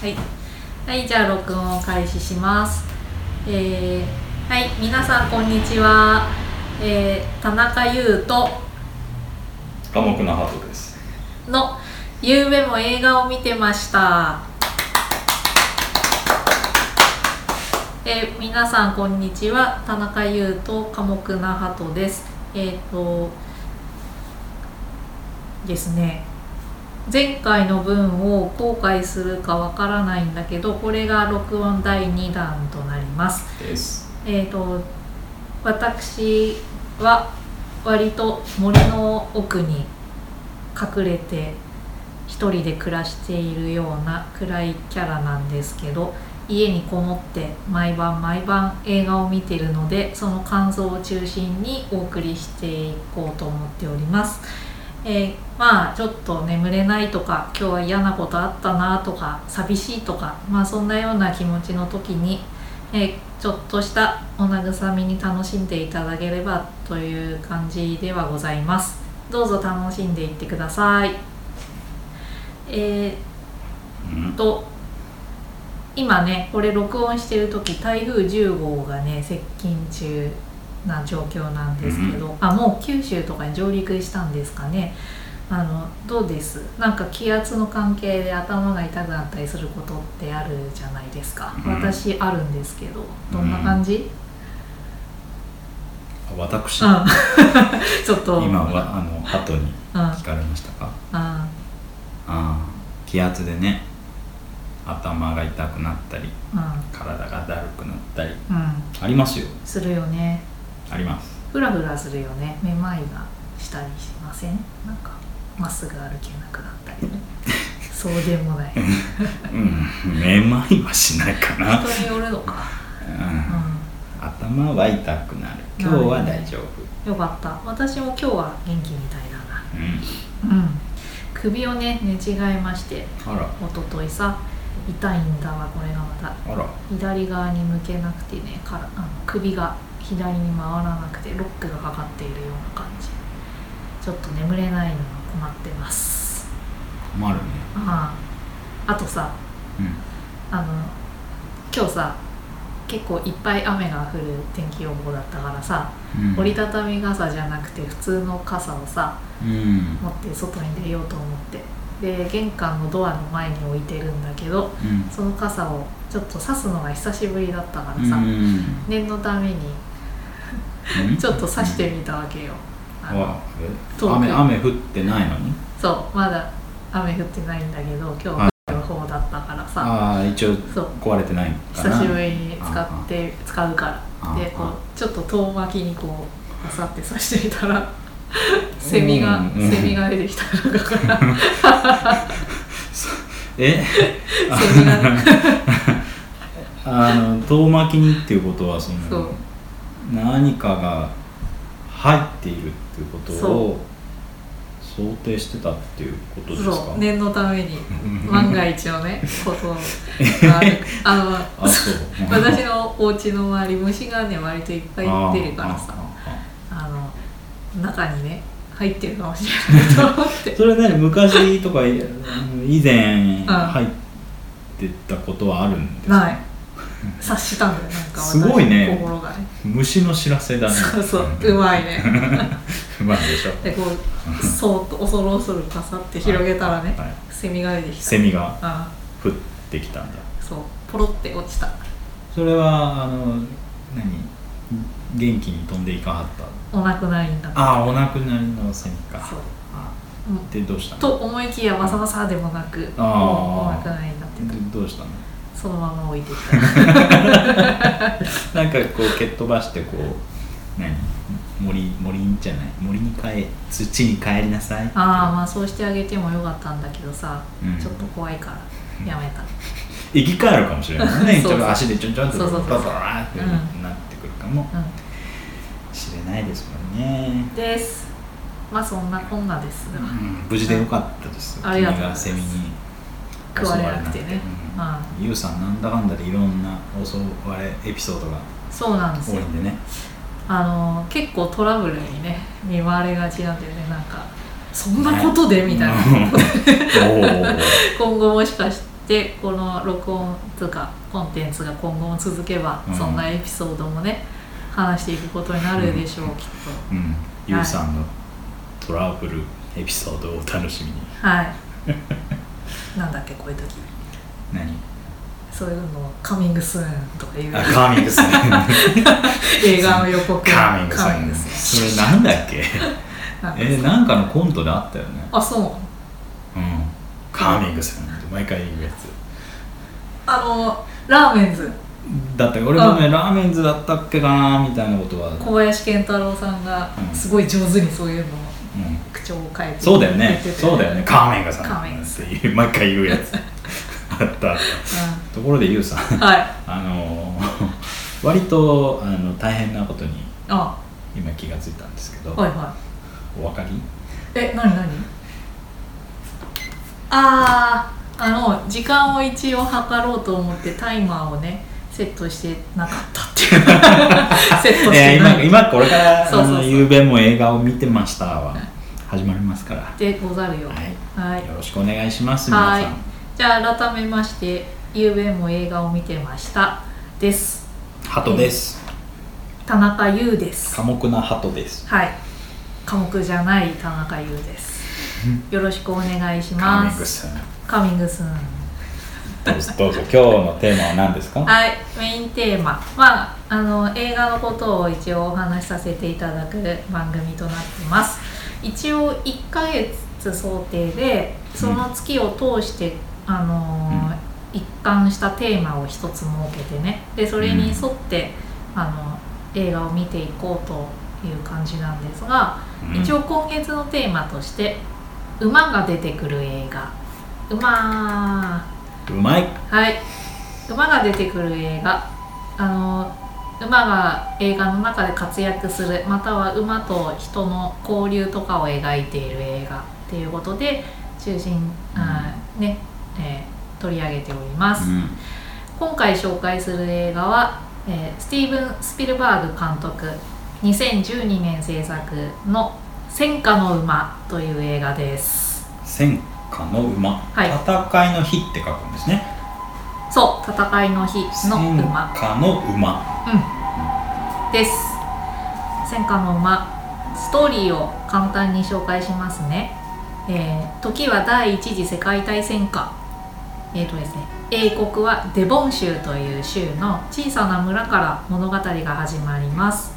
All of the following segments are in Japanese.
はい、はい、じゃあ録音を開始します。えー、はい、皆さんこんにちは。えー、田中優斗寡黙なハートですのゆうべも映画を見てました。えー、皆さんこんにちは。田中優斗寡黙な鳩です。えっ、とですね。前回の分を後悔するかわからないんだけどこれが録音第2弾となります。ですえー、と私は割と森の奥に隠れて一人で暮らしているような暗いキャラなんですけど家にこもって毎晩毎晩映画を見てるのでその感想を中心にお送りしていこうと思っております。えーまあちょっと眠れないとか今日は嫌なことあったなとか寂しいとかまあそんなような気持ちの時にえーちょっとしたお慰めに楽しんでいただければという感じではございます。どうぞ楽しんでいってください。え、と今ねこれ録音してる時台風10号がね接近中。な状況なんですけど、あもう九州とかに上陸したんですかね。あのどうです？なんか気圧の関係で頭が痛くなったりすることってあるじゃないですか、うん。私あるんですけどどんな感じ、私、うん。ちょっと。今はあの鳩にうん聞かれましたか、うん。ああ気圧でね頭が痛くなったりうん。体がだるくなったりうん。ありますよ。するよねあります。フラフラするよね。めまいがしたりしません？なんかまっすぐ歩けなくなったりそうでもない。うん。めまいはしないかな、人によるのか。うん、頭は痛くなる。今日は大丈夫。うんよかった。私も今日は元気みたいだな。うん。うん。首をね寝違えましてあら。一昨日さ痛いんだわこれがまた。あら。左側に向けなくてねからあの首が左に回らなくてロックがかかっているような感じ。ちょっと眠れないのが困ってます。困るね。あああとさうん。あの今日さ結構いっぱい雨が降る天気予報だったからさ、うん。折りたたみ傘じゃなくて普通の傘をさうん。持って外に出ようと思って。で玄関のドアの前に置いてるんだけどうん。その傘をちょっと差すのが久しぶりだったからさ、うん。念のためにうんちょっと刺してみたわけよ、雨雨降ってないのに？そうまだ雨降ってないんだけど今日はい。降る方だったからさ、ああ一応壊れてない久しぶりに使って使うから。あでこあうちょっと遠巻きにこうバサって刺してみたらセミが、うん。うんセミが出てきた中から。え？セミが。ね あの遠巻きにっていうことはそそう。の何かが入っているっていうことを想定してたっていうことですか？そう。念のために。う ん万が一のねことがあのあそう。私のお家の周り虫がね割といっぱい出るからさ。あの中にね入ってるかもしれないと思って。それ何？昔とか以前ん。入ってたことはあるんですか？ない察したんだよなんか私すごいね。の心が。ね虫の知らせだね。そうそううまいね。うまいでしょ。でこうそーっと恐る恐るかさって広げたらね、はい。はいセミが出てきた。セミがあ降ってきたんだ。そうポロって落ちた。それはあの何？元気に飛んでいかはった？お亡くなりになった。ああお亡くなりのセミか。そう。でどうしたの？と思いきやわさわさでもなくお亡くなりになってた。でどうしたの？そのまま置いてきた。なんかこう蹴っ飛ばしてこう何？森森じゃない？森に帰土に帰りなさい。ああまあそうしてあげてもよかったんだけどさ、うん。ちょっと怖いからやめた。生き返るかもしれないね。ちょっと足でちょんちょんってそうそうそうババーってうんなってくるかもうしれないですもんね。んです。まあそんなこんなですが、うん。無事でよかったです。う君がセミに食われなくてね。うんゆうさんなんだかんだでいろんな襲われエピソードがそうなんですよ。多いんでね。あの結構トラブルにね見舞われがちなんだよね。なんかそんなことで？みたいな、今後もしかしでこの録音とかコンテンツが今後も続けば、うん。そんなエピソードもね話していくことになるでしょう、きっうん。ゆうさんのトラブルエピソードをお楽しみに。とはい なんだっけこういう時。何？そういうのカミングスーンとかいう。あカーミングス 映画の予告。カーミングスカミンそれなんだっけ？えなんかのコントであったよね。あそう。うん。カーミングスって毎回言うやつ。あのラーメンズ。だった俺もねラーメンズだったっけかなみたいなことは、小林健太郎さんがうん。すごい上手にそういうのを。うん、口調を変えてそうだよね。そうだよね。カーミングさん。カーミンっていう毎回言うやつ。あったところでゆうさん。うんはい。あのー 割とあの大変なことにあ。今気がついたんですけど、はいはお分かり？いえ何何？あああの時間を一応測ろうと思ってタイマーをねセットしてなかったっていう。セットしえーてない。今今これからそうそうそう。あの夕べも映画を見てましたは始まりますから、はでござるよ。い、はい。よろしくお願いします皆はい。さん。じゃあ改めましてゆうべも映画を見てました。です。鳩です。田中優です。寡黙な鳩です。はい。科目じゃない田中優です。よろしくお願いします。カミングスーン。どうぞどうぞ。今日のテーマは何ですか？はい。メインテーマ。はあの映画のことを一応お話しさせていただく番組となってます一応1ヶ月想定でその月を通して、あの一貫したテーマを一つ設けてね。でそれに沿って、あの映画を見ていこうという感じなんですが、うん。一応今月のテーマとして馬が出てくる映画。馬。うまい。はい。馬が出てくる映画。あの馬が映画の中で活躍するまたは馬と人の交流とかを描いている映画っていうことで中心、あーねえー取り上げております、うん。今回紹介する映画は、えースティーブン・スピルバーグ監督2012年制作の「戦火の馬」という映画です。戦火の馬、はい。戦いの日って書くんですねそう戦いの日の馬。戦火の馬。うん、です。戦火の馬。ストーリーを簡単に紹介しますね、えー時は第一次世界大戦下えーとですね、英国はデボン州という州の小さな村から物語が始まります、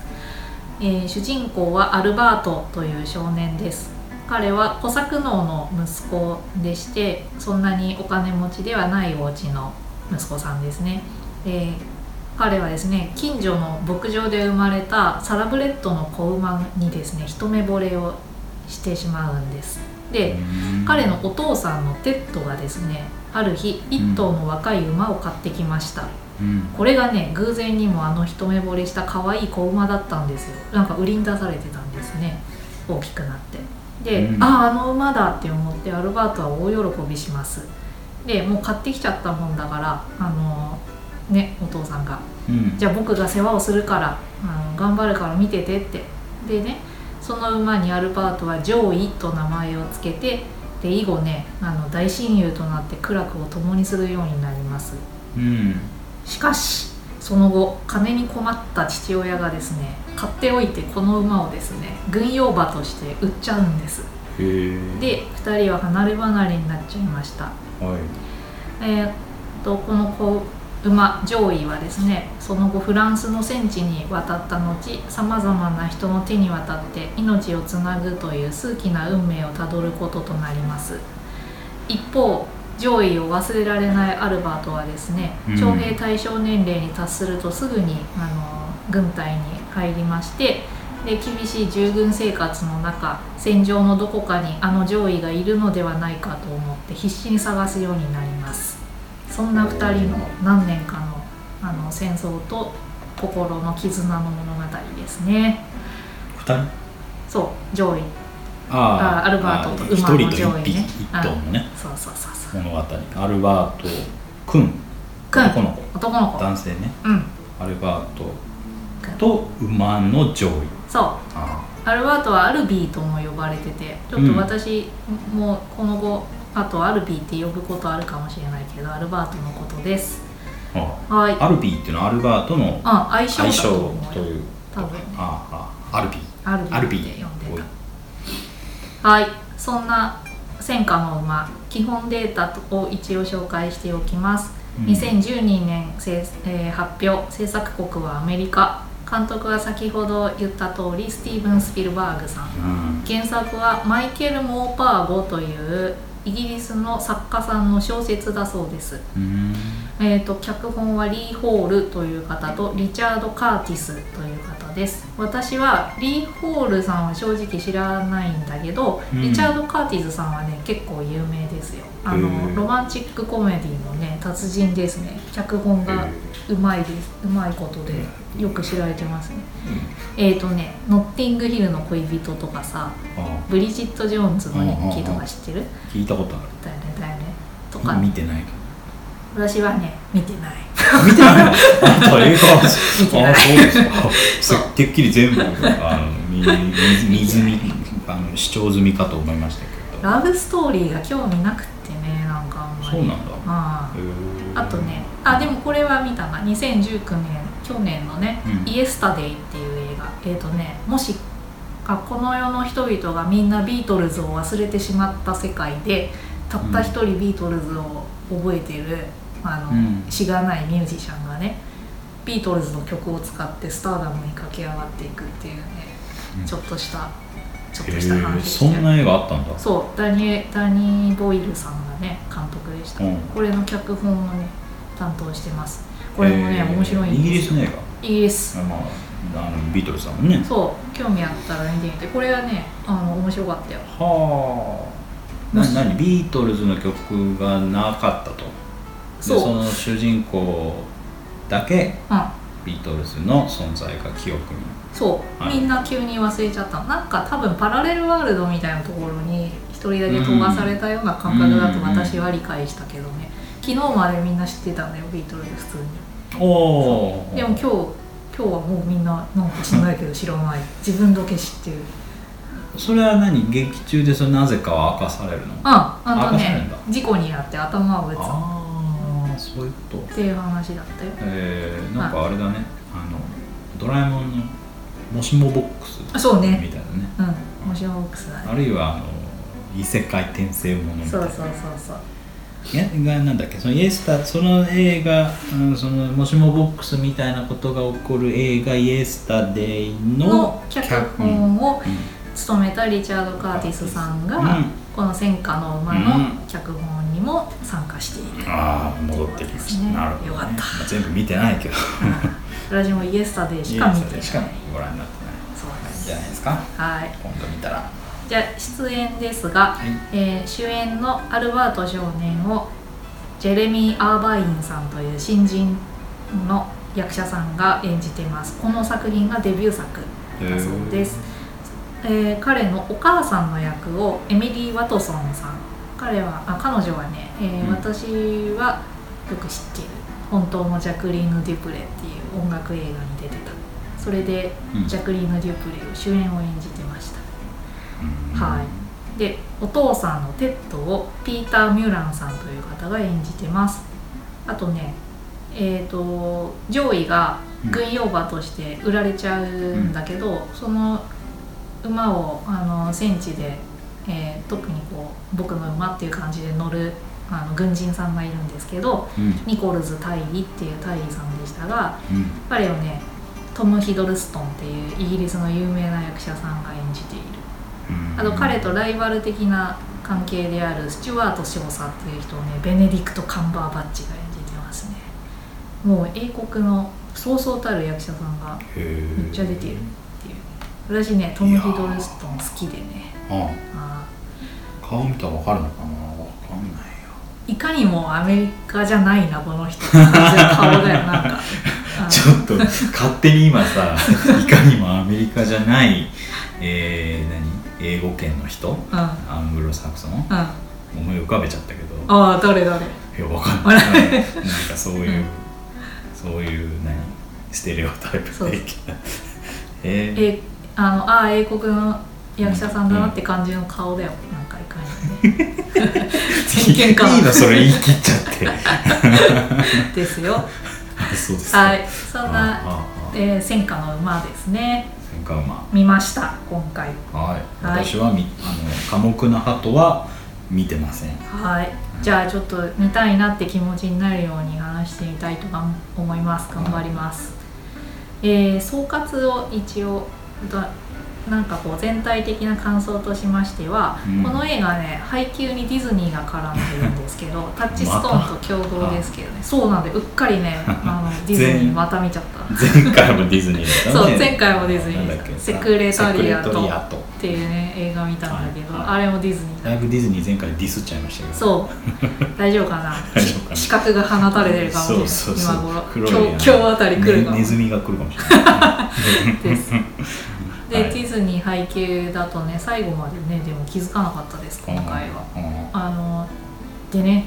えー主人公はアルバートという少年です。彼は小作農の息子でしてそんなにお金持ちではないお家の息子さんですね、えー彼はですね近所の牧場で生まれたサラブレッドの子馬にですね一目惚れをしてしまうんです。で、うん。彼のお父さんのテッドがですねある日一頭の若い馬を買ってきました、うん。これがね偶然にもあの一目惚れした可愛い子馬だったんですよ。なんか売りに出されてたんですね。大きくなって。で、うん。あああの馬だって思ってアルバートは大喜びしますでもう買ってきちゃったもんだからあのねお父さんが。うん。じゃあ僕が世話をするからあの頑張るから見ててって。でねその馬にアルバートはジョイと名前を付けてで以後ねあの大親友となって苦楽を共にするようになります。うん。しかしその後金に困った父親がですね買っておいてこの馬をですね軍用馬として売っちゃうんです。で2人は離れ離れになっちゃいました。はいえーっとこの子馬上位はですねその後フランスの戦地に渡った後さまざまな人の手に渡って命をつなぐという数奇な運命をたどることとなります。一方上位を忘れられないアルバートはですねうん。徴兵対象年齢に達するとすぐにあの軍隊に入りましてで厳しい従軍生活の中戦場のどこかにあの上位がいるのではないかと思って必死に探すようになります。そんな2人の何年かのあの戦争と心の絆の物語ですね。二人？そう上位。ああアルバートと馬の上位ね。一頭のね。そうそうそうそう。物語。アルバートくん。くん。男の子。男の子。男性ね。うん。アルバートと馬の上位そう。あアルバートはアルビーとも呼ばれててちょっと私もこの後あとアルビーって呼ぶことあるかもしれないけどアルバートのことです。あはい。アルビーっていうのはアルバートのあ相性だと思ういう。多分。ああアルビー。アルビーって呼んでた。はい。そんな戦火の馬基本データを一応紹介しておきます、うん。2012年制、えー発表。制作国はアメリカ監督は先ほど言った通りスティーブン・スピルバーグさん。うん。原作はマイケル・モーパーゴというイギリスの作家さんの小説だそうです、うん。えー、と脚本はリー・ホールという方とリチャード・カーティスという方です。私はリー・ホールさんは正直知らないんだけど、うん。リチャード・カーティスさんはね結構有名ですよ。あへのー。ロマンチックコメディのね達人ですね。脚本がうまいです。うまいことでよく知られてますね。えっ、ー、とね「ノッティングヒルの恋人」とかさあブリジット・ジョーンズの日記とか知ってる？聞いたことある。だよねだよね。とか。見てない。け私はね見てない。ど見てない。のあんた映画あそうですか。そてっきり全部あのみみ水見あの視聴済みかと思いましたけど。ラブストーリーが興味なくってねなんかあんまり。そうなんだ。ああとねあでもこれは見たな。2019年去年のね「うん。イエスタデイ」っていう映画。えっ、とねもしあこの世の人々がみんなビートルズを忘れてしまった世界でたった一人ビートルズを覚えてる、あのうんしがないミュージシャンがねビートルズの曲を使ってスターダムに駆け上がっていくっていうね、うん。ちょっとしたちょっへとしたそんな映画あったんだ。そうダニエダニー・ボイルさんがね監督でした、うん。これの脚本をね担当してます。これもね、面白いんですイギリスの映イギリス。画まああのビートルズだもんね。そう興味あったら見てみて。これはねあの面白かったよ。はあ。な何？ビートルズの曲がなかったと。でその主人公だけうん。ビートルズの存在が記憶に。そう、はい。みんな急に忘れちゃった。のなんか多分パラレルワールドみたいなところに一人だけ飛ばされたような感覚だとうん私は理解したけどね。昨日までみんな知ってたんだよビートルズ普通に。おおでも今日今日はもうみんななんか知らないけど知らない。自分だけ知ってる。それは何？劇中でそれなぜかは明かされるの？あああとね事故になって頭を打つ。っあそういうこと？ていう話だったよ。えー、なんかあれだね。あのドラえもんのもしもボックスあそうね。みたいなね。うん。面白いボックスだね。あるいはあの異世界転生ものみたいなそうそうそうそう。いやがなんだっけ？そのイエスタその映画、うん、そのもしもボックスみたいなことが起こる映画イエスタデイのの脚本をうん。務めたリチャード・カーティスさんが、うんこの「戦火の馬」の脚本にも参加している、ああ戻ってきました、ね。なるほど、ね、よかった。まあ全部見てないけど。うん私もイエスタデイしか見てない。しかご覧になってない。そうでいいんす。じゃないですか？はい。今度見たら。じゃあ出演ですが、はい。えー主演のアルバート少年をジェレミー・アーバインさんという新人の役者さんが演じてます。この作品がデビュー作だそうです、えー彼のお母さんの役をエミリー・ワトソンさん。彼はあ彼女はね、えーうん。私はよく知っている。本当のジャクリーヌ・デュプレっていう音楽映画に出てた。それでうん。ジャクリーヌ・デュプレを主演を演じてました。うん。はい。でお父さんのテッドをピーター・ミュランさんという方が演じてます。あとねえー、とジョイが軍用馬として売られちゃうんだけど、その馬をあの戦地で、えー特にこう僕の馬っていう感じで乗るあの軍人さんがいるんですけどうん。ニコルズ大尉っていう大尉さんでしたがうん。彼をねトム・ヒドルストンっていうイギリスの有名な役者さんが演じている。うん。あと彼とライバル的な関係であるスチュワート少佐っていう人をねベネディクト・カンバーバッチが演じてますね。もう英国のそうそうたる役者さんがめっちゃ出ていう私ねトム・ヒドルストン好きでね。ああ顔見たらわかるのかな？わかんないよ。ーいかにもアメリカじゃないなこの人。顔だよなんか。あ ちょっと勝手に今さ いかにもアメリカじゃない、えー、何？英語圏の人？アングロサクソン？あ思い浮かべちゃったけど。あ誰誰？いやわかんない。なんかそういう、うん。そういう何？ステレオタイプ的な。えー、えあのああ英国の役者さんだなって感じの顔だよ。なんかいかに。もね先見かいいのそれ言い切っちゃって。ですよ。あそうですか。はい。そんあな、えー戦火の馬ですね。戦艦馬。見ました今回。はい、はい。私はみあの寡黙な鳩は見てません。はい。じゃあちょっと見たいなって気持ちになるように話してみたいとか思います。頑張ります、えー総括を一応だなんかこう全体的な感想としましては、うん。この映画ね配給にディズニーが絡んでるんですけど タッチストーンと共同ですけどね。そうなんでうっかりね あのディズニーまた見ちゃった。前回もディズニーだったね。そう前回もディズニーセクレタリアトセクレタリアトっていうね映画見たんだけど、はいあれもディズニーだ。だいぶディズニー前回ディスっちゃいましたけど。そう。大丈夫かな？視覚が放たれてるかもしれない。そうそうそう。今頃。今日今日あたり来るかも。ねネズミが来るかもしれない。ですで、はい。ディズニー背景だとね最後までねでも気づかなかったです今回は。あのでね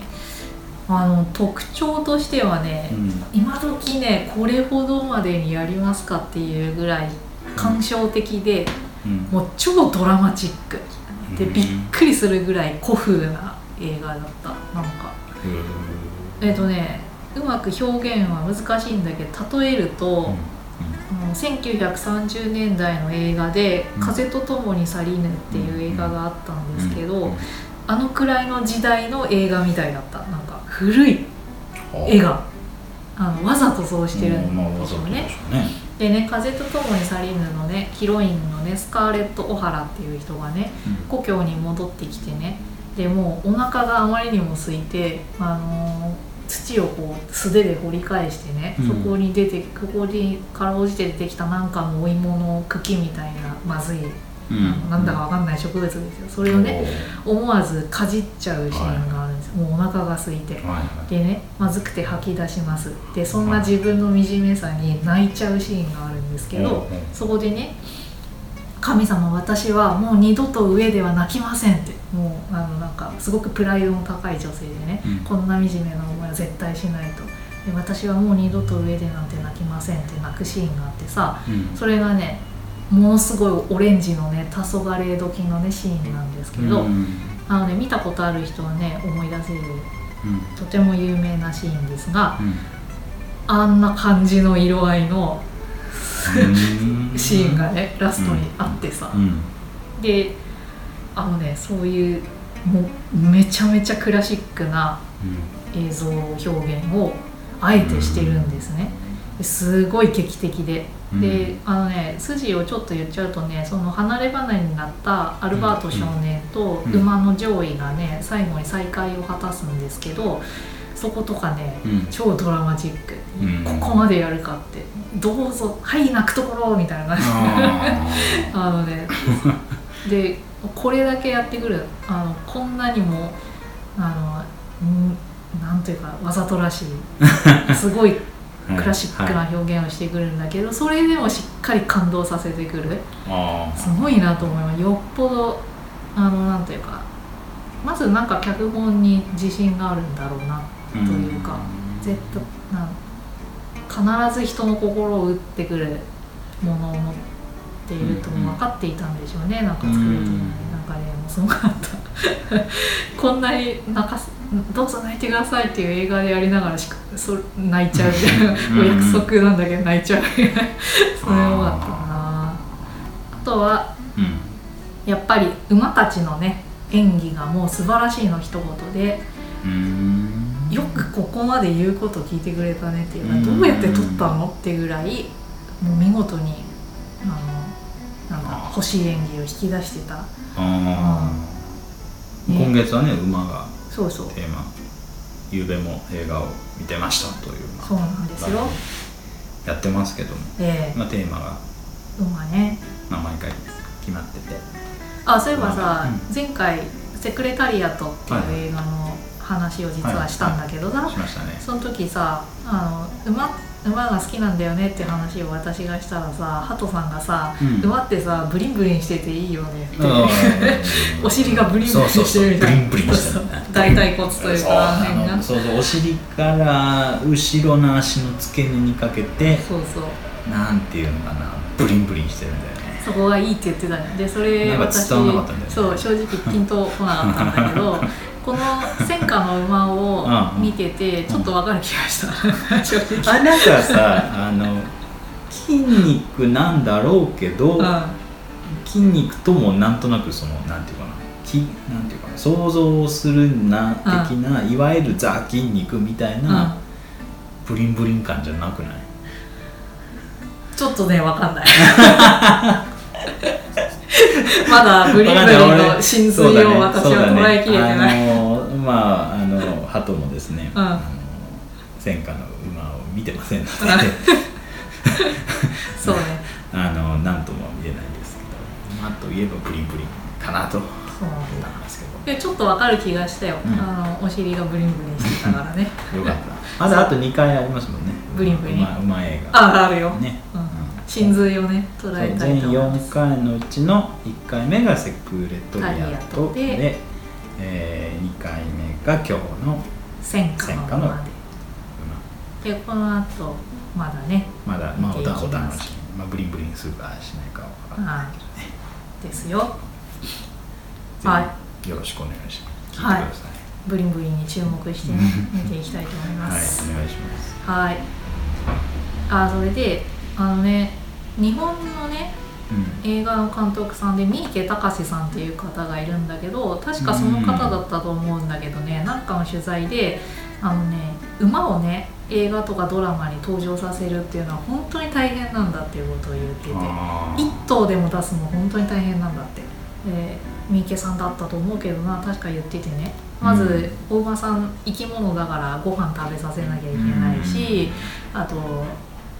あの特徴としてはね、うん。今時ねこれほどまでにやりますかっていうぐらい感傷的で、うん。もう超ドラマチック。でうん。びっくりするぐらい古風な映画だった。なんか。えっ、とねうまく表現は難しいんだけど例えると、の1930年代の映画で「うん。風と共に去りぬ」っていう映画があったんですけど、うん。あのくらいの時代の映画みたいだった。なんか古い絵があのわざとそうしてるんでしょうねでね。でね「風と共に去りぬ」のねヒロインのねスカーレット・オハラっていう人がね故郷に戻ってきてね。でもうお腹があまりにも空いて、あのー土をこう素手で掘り返してね、うん。そこに出てここにから落ちて出てきたなんかのお芋の茎みたいなまずい、うん。なんだかわかんない植物ですよ。それをね思わずかじっちゃうシーンがあるんですよ、もうお腹が空いて。はいはい。でねまずくて吐き出します。でそんな自分の惨めさに泣いちゃうシーンがあるんですけど、うんうんそこでね「神様私はもう二度と上では泣きません」って。もうあのなんかすごくプライドの高い女性でね、うん。こんな惨めな思いは絶対しないと。で私はもう二度と上でなんて泣きませんって泣くシーンがあってさうん。それがねものすごいオレンジのね黄昏時のねシーンなんですけど、うん。あのね見たことある人はね思い出せるうん。とても有名なシーンですがうん。あんな感じの色合いのうんシーンがねラストにあってさ、うん。であのねそういうもうめちゃめちゃクラシックな映像表現をあえてしてるんですね。ですごい劇的で、うん。であのね筋をちょっと言っちゃうとねその離れ離れになったアルバート少年とうん。馬の上位がね最後に再会を果たすんですけどそことかねうん。超ドラマチック、うん。ここまでやるかって。どうぞはい泣くところみたいな。感じあ あのね。でこれだけやってくる。あのこんなにもあのんなんというかわざとらしい。すごいークラシックな表現をしてくるんだけど、それでもしっかり感動させてくる。あすごいなと思います。よっぽどあのなんというかまずなんか脚本に自信があるんだろうな。とというか絶対なん必ず人の心を打ってくるものを持っているとうん分かっていたんでしょうね、なんか作るというのに、なんかねもうすごかったこんなに泣かすどうぞ泣いてくださいっていう映画でやりながらしかそ泣いちゃう。みたいなうんお約束なんだけど泣いちゃうみたいなそれよかったな。あとはうんやっぱり馬たちのね演技がもう素晴らしいの一言でうんよくここまで言うこと聞いてくれたねっていうどうやって撮ったのってぐらいもう見事にあのなんだ欲しい演技を引き出してた。ああ。ね。今月はね馬がそうそう。テーマゆうべも映画を見てましたというまあそうなんですよ。やってますけども、ええ。まあ、テーマが、馬ね。まあ、毎回決まってて。あそういえばさ、う前回「セクレタリアト」っていう映画の話を実はしたんだけどさ、しましたね。その時さあの馬馬が好きなんだよねって話を私がしたらさハトさんがさ、うん。馬ってさブリンブリンしてていいよねって、うん。お尻がブリンブリンしてるみたいな。大腿骨というかあの辺がそうそうお尻から後ろの足の付け根にかけてそうそう。なんていうのかな。ブリンブリンしてるんだよね。そこがいいって言ってたねでそれ私そう正直ピンとこなかったんだけど この戦火の馬をうん。見ててちょっとわかる気がした。あなんかさあの筋肉なんだろうけど、うん。筋肉ともなんとなくそのなんていうかな。きなんていうかな。想像するな的な、いわゆるザ筋肉みたいな、ブリンブリン感じゃなくない？ちょっとねわかんない まだブリンブリンの真髄を私は捉えきれてない、あのまああの鳩もですね、うん。あの戦火の馬を見てませんので。そうね。あのなんとも言えないんですけど馬といえばブリンブリンかなと。思そう。なんだいますけど。でちょっとわかる気がしたよ、うん。あのお尻がブリンブリンしてたからね。よかった。まだあと2回ありますもんね。ブリンブリン。馬馬映画。ああるよ、ね、真髄をね捉えたいと全4思います。回のうちの1回目がセクレトリアタリアトでトでえ2回目が今日の戦火ので。でこの後まだねまだまあお楽しみ、まあ、ブリンブリンするかしないかは分からない。けどね、ですよ。ぜはひよろしくお願いします。聞いてください、ブリンブリンに注目してね見ていきたいと思いま はい、すお願いします。はい。あそれであのね日本のねうん。映画の監督さんで三池隆さんっていう方がいるんだけど確かその方だったと思うんだけどねなんかの取材であのね馬をね映画とかドラマに登場させるっていうのは本当に大変なんだっていうことを言っててあー。1頭でも出すの本当に大変なんだって。で三池さんだったと思うけどな確か言っててね。まず大馬さん生き物だからご飯食べさせなきゃいけないしあと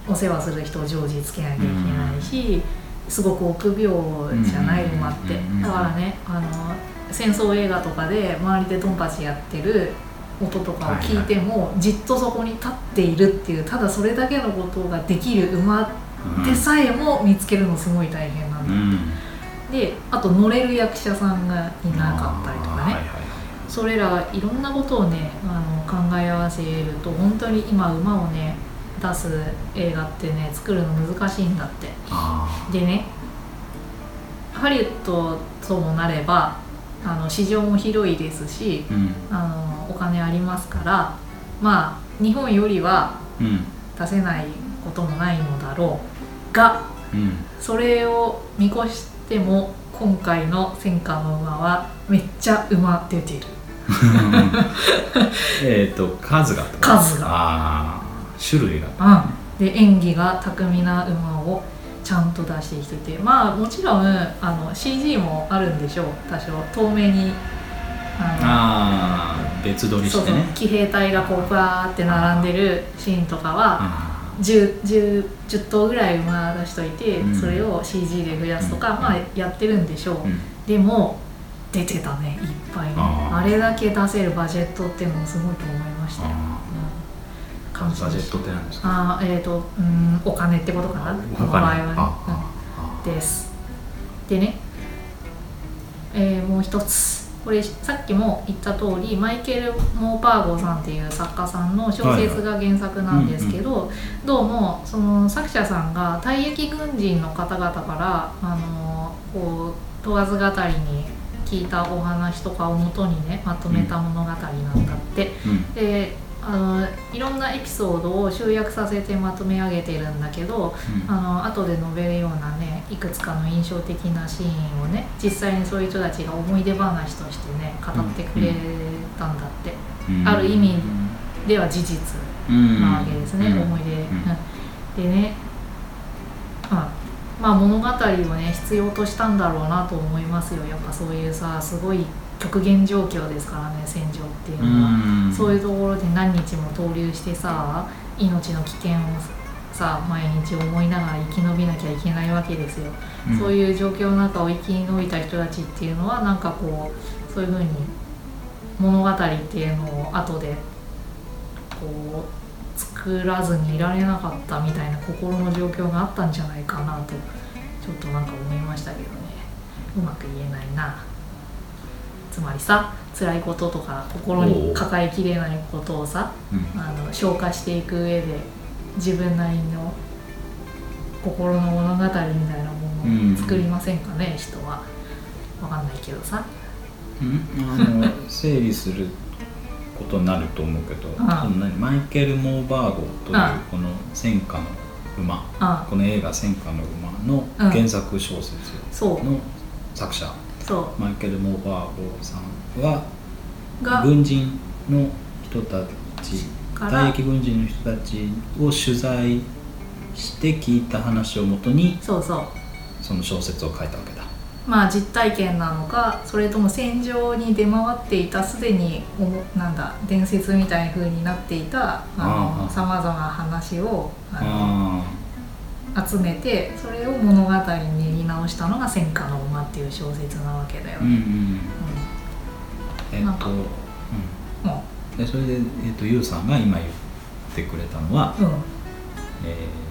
お世話する人を常時つけなきゃいけないしすごく臆病じゃない馬ってうんだからねあの戦争映画とかで周りでドンパチやってる音とかを聞いてもじっとそこに立っているっていうただそれだけのことができる馬でさえも見つけるのすごい大変なんだ、うん。であと乗れる役者さんがいなかったりとかね、はいはい。それらいろんなことをねあの考え合わせると本当に今馬をね出す映画ってね作るの難しいんだって。あでねハリウッドともなればあの市場も広いですしーうん。あのお金ありますからまあ日本よりはうん。出せないこともないのだろうがうん。それを見越しても今回の戦火の馬はめっちゃ馬出てる。えっと数が数が。ああ種類が。うん、で演技が巧みな馬をちゃんと出してきてて。まあもちろんあの CG もあるんでしょう。多少。透明にあああ別撮のそうそう。りしてね騎兵隊がこうバーって並んでるシーンとかはあ 10, 10, 10頭ぐらい馬出しといて、うん。それを CG で増やすとか、うん。まあやってるんでしょう、ーうん。でも出てたね。いっぱいあれだけ出せるバジェットっていうのもすごいと思いました。よ、あうん、感心ーバジェットって何ですか？あーえっ、とうんお金ってことかな？この場合はね。です。でね、えーもう一つ。これさっきも言った通りマイケル・モーパーゴさんっていう作家さんの小説が原作なんですけど、どうもその作者さんが退役軍人の方々からあのこう問わず語りに聞いたお話とかをもとにねまとめた物語なんだって。うん。であのいろんなエピソードを集約させてまとめ上げてるんだけどうん。あの後で述べるようなねいくつかの印象的なシーンをね実際にそういう人たちが思い出話としてね語ってくれたんだって、うん。ある意味では事実うんなわけですね、うん。思い出、ん。うん。でね、うんまあ物語をね必要としたんだろうなと思いますよ。やっぱそういうさすごい極限状況ですからね戦場っていうのは。うん。そういうところで何日も逗留してさ命の危険をさ毎日思いながら生き延びなきゃいけないわけですよ、うん。そういう状況の中を生き延びた人たちっていうのはなんかこうそういうふうに物語っていうのを後でこう作らずにいられなかったみたいな心の状況があったんじゃないかなとちょっとなんか思いましたけどね。うまく言えないなつまりさ辛いこととか心に抱えきれないことをさうん。あの消化していく上で自分なりの心の物語みたいなものを作りませんかね、人は。分かんないけどさ。うん。あの整理することになると思うけど、ん。その何マイケル・モーバーゴといううん。この戦火の馬、あこの映画「戦火の馬」の原作小説そう。の作者、そマイケル・モーバーゴさんはうが軍人の人たちから退役軍人の人たちを取材して聞いた話をもとにそうそう。その小説を書いたわけだ。まあ実体験なのかそれとも戦場に出回っていたすでにおもなんだ伝説みたいな風になっていたさまざまな話をああの集めてそれを物語に練り直したのが「戦火の馬」っていう小説なわけだよーうんうね。ん。えっと、うん、それで、えっと、ゆうさんが今言ってくれたのは、う、うん、えー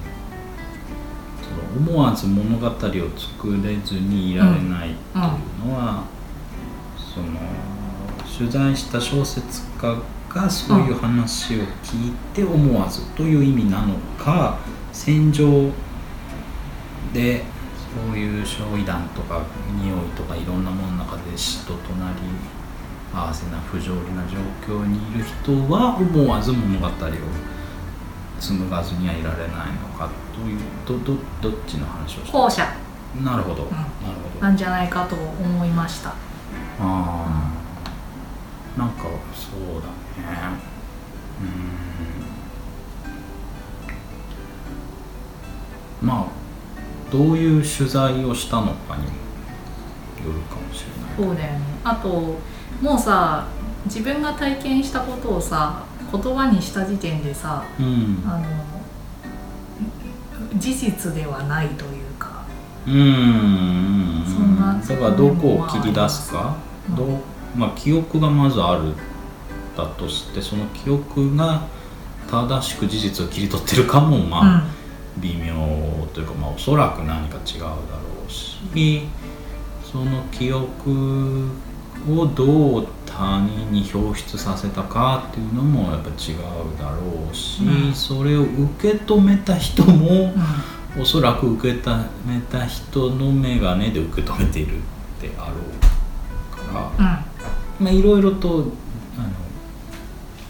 その思わず物語を作れずにいられないというのは、その取材した小説家がそういう話を聞いて思わずという意味なのか戦場でそういう焼夷弾とか匂いとかいろんなものの中で死と隣り合わせな不条理な状況にいる人は思わず物語を紡がずにはいられないのかというどどどっちの話をして後者。なるほど、ん。なるほど。なんじゃないかと思いました。ああ、なんかそうだね。うん。まあどういう取材をしたのかにもよるかもしれない。そうだよね。あともうさ自分が体験したことをさ言葉にした時点でさうん。あの事実ではないというか。うん。そんなだからどこを切り出すか、うんどうまあ記憶がまずあるだとしてその記憶が正しく事実を切り取ってるかもまあ、微妙というか、まあ、おそらく何か違うだろうしその記憶をどう他人に表出させたかっていうのもやっぱ違うだろうし、うん。それを受け止めた人もうん。おそらく受け止めた人の眼鏡で受け止めているってあろうから、うん。まあいろいろとあの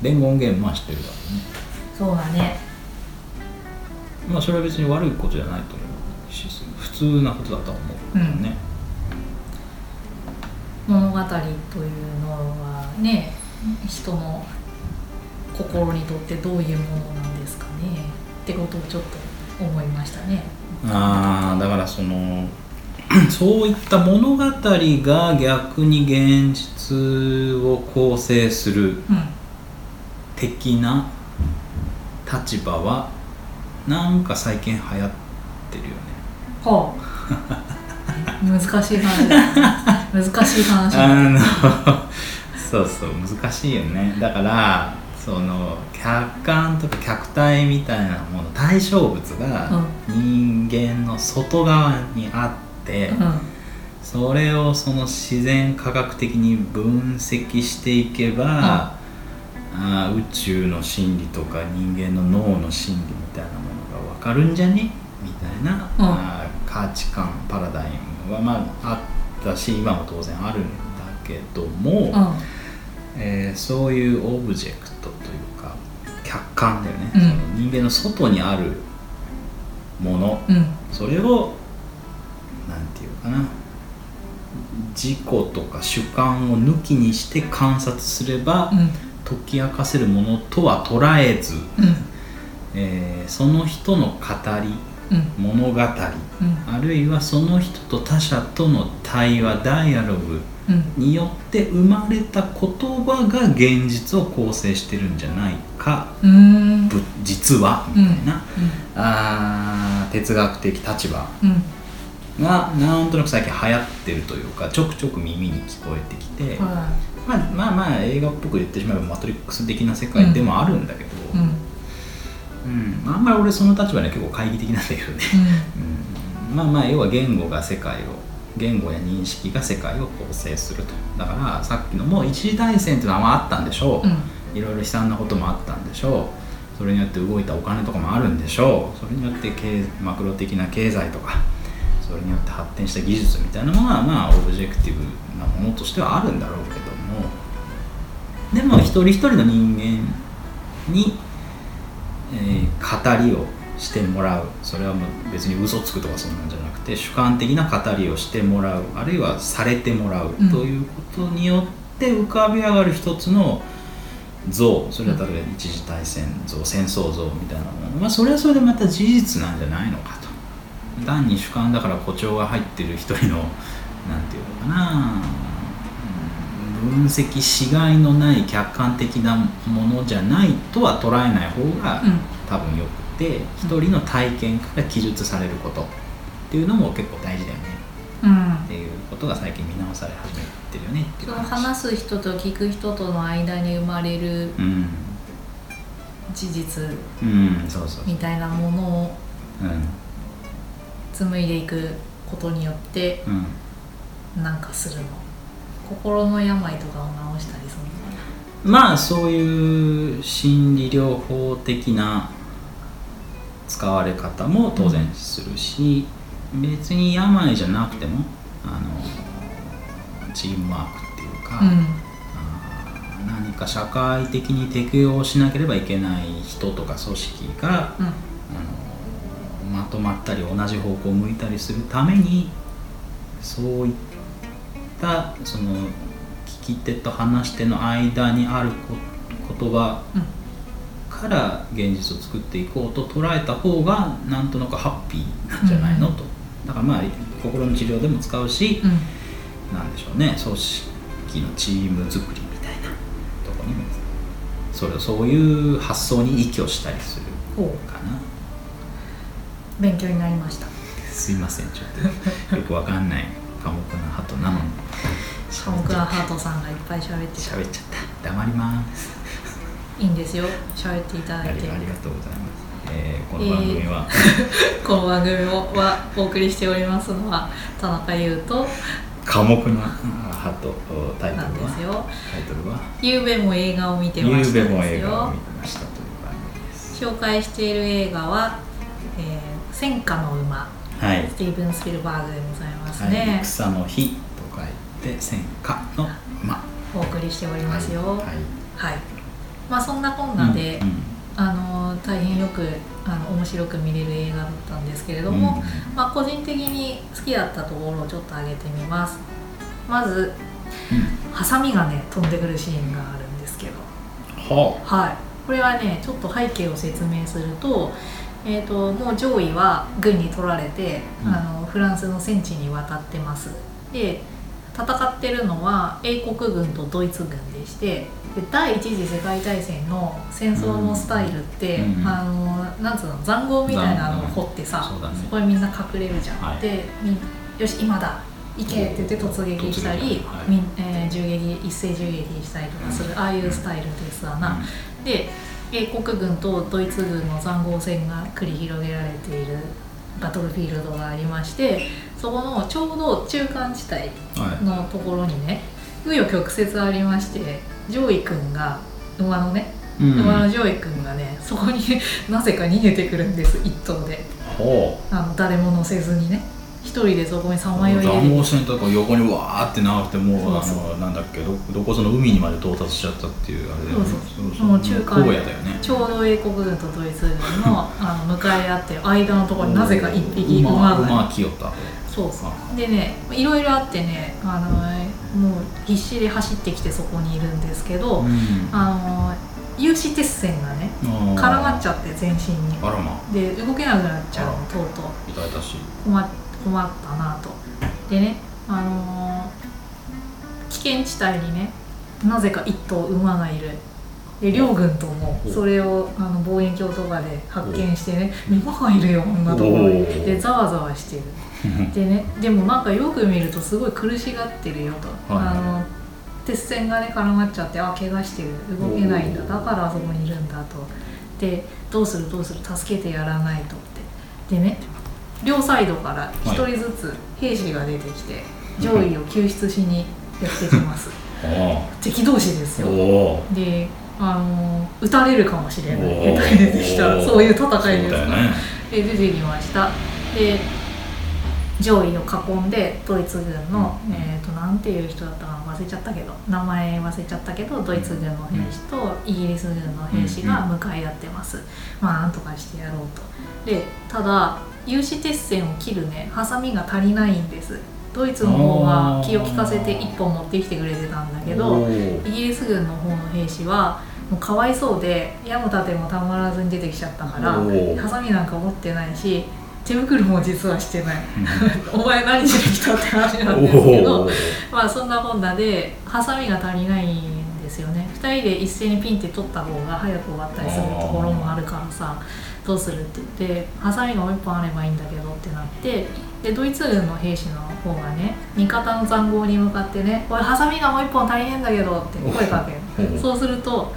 伝言源ましてるだろうね。そうだねまあそれは別に悪いことじゃないと思うし普通なことだとは思うけどね、物語というのはね人の心にとってどういうものなんですかね。ってことをちょっと思いましたね。ああだからその そういった物語が逆に現実を構成するうん的な立場はなんか最近流行ってるよね。はあ。難しい話だ。難しい話だ。あのそうそう難しいよね。だからその客観とか客体みたいなもの対象物が人間の外側にあって、うん。それをその自然科学的に分析していけば、あー宇宙の真理とか人間の脳の真理みたいなものかるんじゃね？みたいな、うん。あー価値観パラダイムはまああったし今も当然あるんだけども、うん。えーそういうオブジェクトというか客観だよね、うん。その人間の外にあるもの。うん。それをなんていうかな。自己とか主観を抜きにして観察すれば、うん。解き明かせるものとは捉えず、うんえーその人の語りうん。物語うん。あるいはその人と他者との対話ダイアログうん。によって生まれた言葉が現実を構成してるんじゃないか実はみたいな、うあー哲学的立場がなんとなく最近流行ってるというかちょくちょく耳に聞こえてきて、はまあ、まあまあ映画っぽく言ってしまえばマトリックス的な世界でもあるんだけど、いうん。うんあんまり俺その立場には結構懐疑的なんだけどね、うん、まあまあ要は言語が世界を言語や認識が世界を構成すると。だからさっきのもう一次大戦っていうのはまああったんでしょう、うん。いろいろ悲惨なこともあったんでしょう。それによって動いたお金とかもあるんでしょう。それによって経マクロ的な経済とかそれによって発展した技術みたいなものはまあオブジェクティブなものとしてはあるんだろうけども。でも一人一人の人間に、えー語りをしてもらう。それはもう別に嘘つくとかそんなんじゃなくて主観的な語りをしてもらう。あるいはされてもらう。うん。ということによって浮かび上がる一つの像。それは例えば一次大戦像戦争像みたいなもの。まあそれはそれでまた事実なんじゃないのかと。単に主観だから誇張が入ってる一人のなんていうのかな。うん分析しがいのない客観的なものじゃないとは捉えない方がうん。多分よくて一人の体験から記述されることっていうのも結構大事だよね。うん。っていうことが最近見直され始めてるよね。っていうその話す人と聞く人との間に生まれるうん。事実みたいなものをうん。紡いでいくことによってうん。なんかするの心の病とかを治したりするまあそういう心理療法的な使われ方も当然するし、別に病じゃなくてもあのチームワークっていうか、なあー何か社会的に適応しなければいけない人とか組織がうんうん。あのまとまったり同じ方向を向いたりするためにそういったその聞き手と話し手の間にあるこ言葉うん。から現実を作っていこうと捉えた方がなんとなくハッピーなんじゃないの、うん。と。だからまあ心の治療でも使うし、うん。なんでしょうね。組織のチーム作りみたいな。とこにも。それをそういう発想に依拠したりする。ほかな。う勉強になりました。すいません。ちょっとよくわかんない寡黙な鳩なのにカモクラハートさんがいっぱい喋ってた喋っちゃった。黙ります。いいんですよ。喋っていたあだいて。りありがとうございます、えーこの番組は、この番組をはお送りしておりますのは田中優斗寡黙な鳩タイトルは？ですよ。タイトルは？ゆうべも映画を見「てましたゆうべもです。よ映画を見てました」という番組です。紹介している映画は「えー戦火の馬」はい。スティーブン・スピルバーグでございますはい、の日て戦火の馬お送りしておりますよはいはい、まあそんなこんなで、うんあの大変よくあの面白く見れる映画だったんですけれども、まあ、個人的に好きだったところをちょっと挙げてみますまずうんハサミがね飛んでくるシーンがあるんですけどうんははいこれはねちょっと背景を説明すると,、えー、ともう上位は軍に取られて、あのフランスの戦地に渡ってますで戦ってるのは英国軍とドイツ軍でしてで第一次世界大戦の戦争のスタイルって、うんうんあのなんつうの塹壕みたいなのを掘ってさ、そうだね。こにみんな隠れるじゃん、はい。でみよし今だ。行けって言って突撃したり、はい。えー銃撃一斉銃撃したりとかする、ああいうスタイルですわな、で英国軍とドイツ軍の塹壕戦が繰り広げられているバトルフィールドがありましてそこのちょうど中間地帯のところにね紆余曲折ありまして上位君が馬のねうん。馬の上位君がねそこになぜか逃げてくるんです一頭で。あの誰も乗せずにね。一人でそこにさまよいで暖房線とか横にわーってなってもうそうそうあのなんだっけどどこその海にまで到達しちゃったっていうあれだよね。そうそう。もう中間荒野だよね。ちょうど英国軍とドイツ軍のあの向かい合ってる間のところになぜか一匹馬が。馬来よった。そうそう。でねいろいろあってねあのもう必死で走ってきてそこにいるんですけど、うん。あの有刺鉄線がね絡まっちゃゃって全身に。あらま。で動けなくなっちゃうとうとう。痛々しい。困っ困ったなと。でねあのー危険地帯にねなぜか一頭馬がいる。で両軍ともおそれをあの望遠鏡とかで発見してね馬がいるよこんなところにでざわざわしてる。でねでもなんかよく見るとすごい苦しがってるよと、はい。あの鉄線がね絡まっちゃってあ怪我してる。動けないんだ。だからあそこにいるんだと。でどうするどうする助けてやらないとって。でね両サイドから一人ずつ兵士が出てきて、上位を救出しにやってきます。敵同士ですおよ。おであの撃たれるかもしれない。下手に出てきた。らそういう戦いです。そうだよね。で出てきました。で上位を囲んでドイツ軍の、うん。えー、となんていう人だったかな忘れちゃったけど名前忘れちゃったけどドイツ軍の兵士とイギリス軍の兵士が向かい合ってます、まあなんとかしてやろうと。でただ有刺鉄線を切るねハサミが足りないんです。ドイツの方は気を利かせて1本持ってきてくれてたんだけどイギリス軍の方の兵士はもうかわいそうで矢も盾もたまらずに出てきちゃったからハサミなんか持ってないし手袋も実はしてない。お前何しに来たって話なんですけど。まあそんなこんなでハサミが足りないんですよね。2人で一斉にピンって取った方が早く終わったりするところもあるからさどうするって言ってハサミがもう1本あればいいんだけどってなってでドイツ軍の兵士の方がね味方の塹壕に向かってね「おいハサミがもう1本足りねえんだけど」って声かける。おそうすると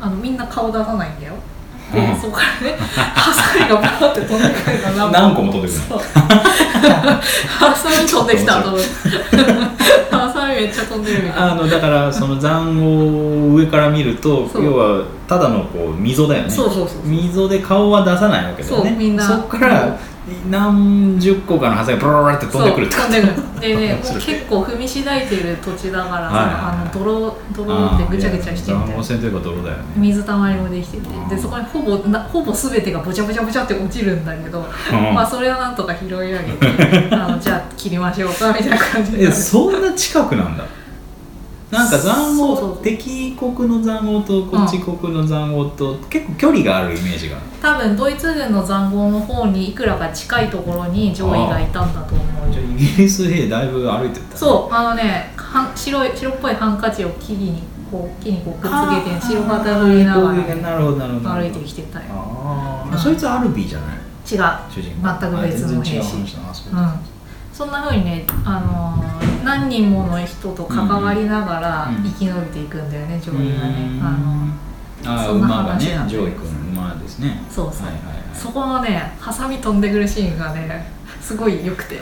あのみんな顔出さないんだよ。でうん。そこからねハサミがバーって飛んでくるの何個も飛んでくる ハサミ飛んできたと思ってハサミめっちゃ飛んでるみたいな。あのだからその塹壕を上から見ると要はただのこう溝だよね。そうそうそう溝で顔は出さないわけだよね。そうみんな。そっから何十個かのハサミがブラブラって飛んでくるってそう飛んでくる。でね結構踏みしだいてる土地だからさ、はいあの泥泥ってぐちゃぐちゃしてるみたいな塹壕戦というか泥だよね。水たまりもできてて。うん。でそこにほぼなほぼ全てがぼちゃぼちゃぼちゃって落ちるんだけど、うん。まあそれをなんとか拾い上げてあのじゃあ切りましょうかみたいな感じで。えそんな近くなんだなんか塹そうそうそ壕う敵国の塹壕とこっち国の塹壕と結構距離があるイメージが。多分ドイツ軍の塹壕の方にいくらか近いところに上位がいたんだと思う。じゃあイギリス兵だいぶ歩いてったそう。あのねはん白い白っぽいハンカチを木にこう木にこうくっつけて白旗振りながら、ね、なるほどなるほど歩いてきてたよ。うんああそいつアルビーじゃない？違う。主人公。全く別の兵士。うん、そんな風にね、あのー何人もの人と関わりながらうん生き延びていくんだよね、上位がね。あのそんな話なんだね上位君の馬ですね。そうそう、はいはいはい。そこのねハサミ飛んでくるシーンがねすごい良くて。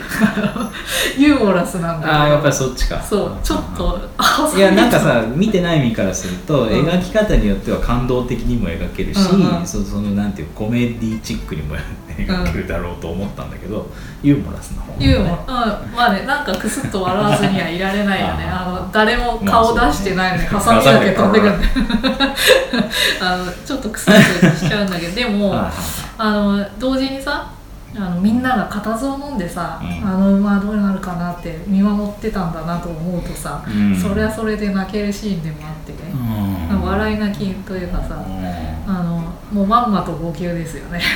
ユーモラスなんだああやっぱりそっちか。そう。ちょっといやなんかさ見てない身からすると、うん。描き方によっては感動的にも描けるし、うんそのなんていうコメディチックにも描けるだろうと思ったんだけど、ユーモラスな方、ユーモラうん。まあねなんかクスッと笑わずにはいられないよね。ああの誰も顔出してないのにまあハサミだけ飛んでくる。あのちょっとクスッとしちゃうんだけどでも、あの同時にさあのみんなが固唾を飲んでさ、うん。あの馬はどうなるかなって見守ってたんだなと思うとさ、うん。それはそれで泣けるシーンでもあってね、うん。笑い泣きというかさ、うん。あのもうまんまと号泣ですよね。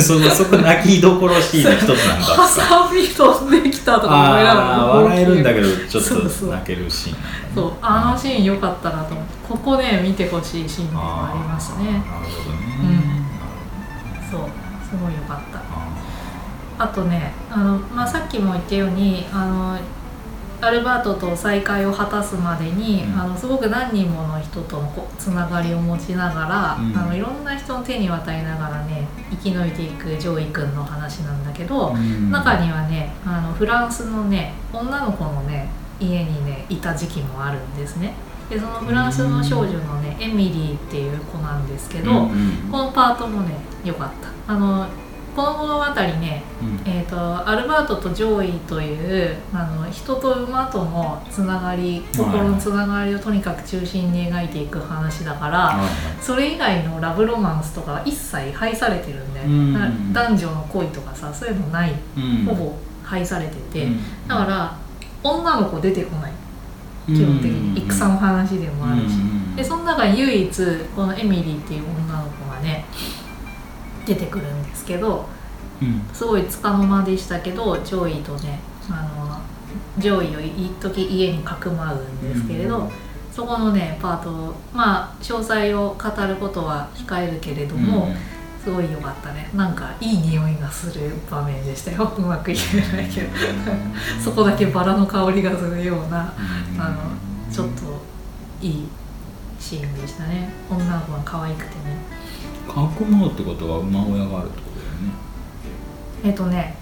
そのそこ泣きどころシーンの一つなんだ。ハサミ飛んできたとか思いながら笑えるんだけどどちょっと泣けるシーンねそうあのシーン良かったなと思ってここね見てほしいシーンでもありますねなるほどね、うんそうすごい良かったあとねあの、まあ、さっきも言ったようにあのアルバートと再会を果たすまでに、うん。あのすごく何人もの人とのこつながりを持ちながら、うん。あのいろんな人の手に渡りながらね生き延びていくジョイ君の話なんだけど、うん。中にはねあのフランスのね女の子のね家にねいた時期もあるんですね。でそのフランスの少女のねエミリーっていう子なんですけど、このパートもね良かった。あのこの物語ね、うん。えー、とアルバートとジョイというあの人と馬とのつながり心のつながりをとにかく中心に描いていく話だから、それ以外のラブロマンスとかは一切排されてるんで、うんだ男女の恋とかさそういうのないうん。ほぼ排されてて、うん。だから女の子出てこない。基本的に戦の話でもあるし、うんでその中に唯一このエミリーっていう女の子がね出てくるんけどうん。すごいつかの間でしたけどジョイとねあのジョイを一時家にかくまうんですけれど、うん。そこのねパートまあ詳細を語ることは控えるけれども、すごい良かったね。なんかいい匂いがする場面でしたよ。うまく言えないけど。そこだけバラの香りがするようなあのちょっといいシーンでしたね。女の子が可愛くてね。かくまうってことは馬小屋があると？えっとね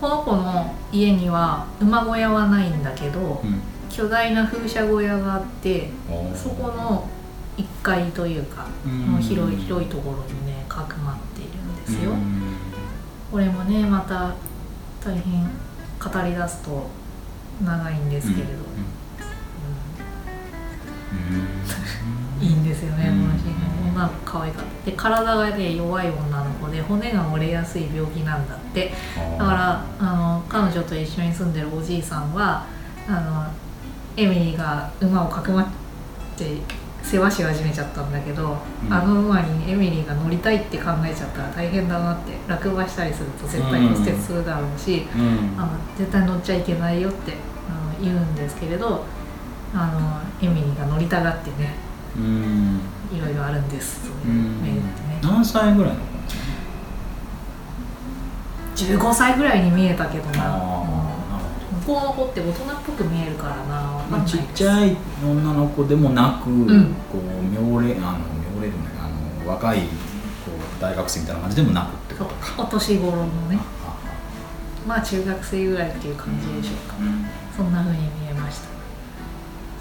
この子の家には馬小屋はないんだけど、うん。巨大な風車小屋があってそこの1階というかうん。もう広い広いところにねかくまっているんですよ、うん。これもねまた大変語り出すと長いんですけれど、うん。うんいいんですよね、うん。このシーン女の子可愛かった。で体がね弱い女の子で骨が折れやすい病気なんだって。うんだからあの彼女と一緒に住んでるおじいさんはあのエミリーが馬をかくまって世話し始めちゃったんだけど、うん。あの馬にエミリーが乗りたいって考えちゃったら大変だなって落馬したりすると絶対骨折するだろうし、うん。あの絶対乗っちゃいけないよってあの言うんですけれどあのエミリーが乗りたがってねうん。いろいろあるんですそうういうんメールってね。何歳ぐらいの子15歳ぐらいに見えたけどな、ああなるうん向こうの子って大人っぽく見えるからな。わかんほどないちっちゃい女の子でもなく、ん。こう妙齢あの妙齢あの若いこう大学生みたいな感じでもなくってことか。お年頃のね。あ。まあ中学生ぐらいっていう感じでしょうか、うん。そんな風に見えました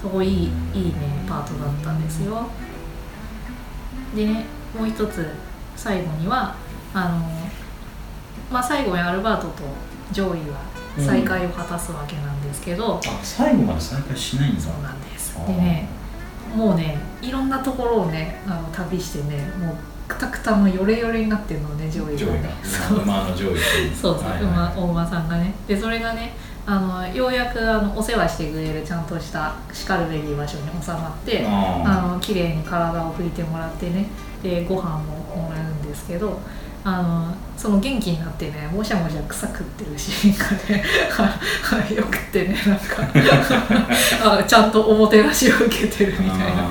そこいいいいねパートだったんですよ。でねもう一つ最後にはあのまあ最後にアルバートとジョイは再会を果たすわけなんですけど、あ最後まで再会しないんだ。そうなんです。でねもうねいろんなところをねあの旅してねもうくたくたのヨレヨレになってるのねジョイがジョイねが。そう馬のジョイそうそう、はいはい馬大馬さんがね。でそれがねあのようやくあのお世話してくれるちゃんとしたしかるべき場所に収まってああの綺麗に体を拭いてもらってねでご飯ももらうんですけどあのその元気になってねもしゃもしゃ草食ってるシーンがねあ よくってねなんか あちゃんとおもてなしを受けてるみたいな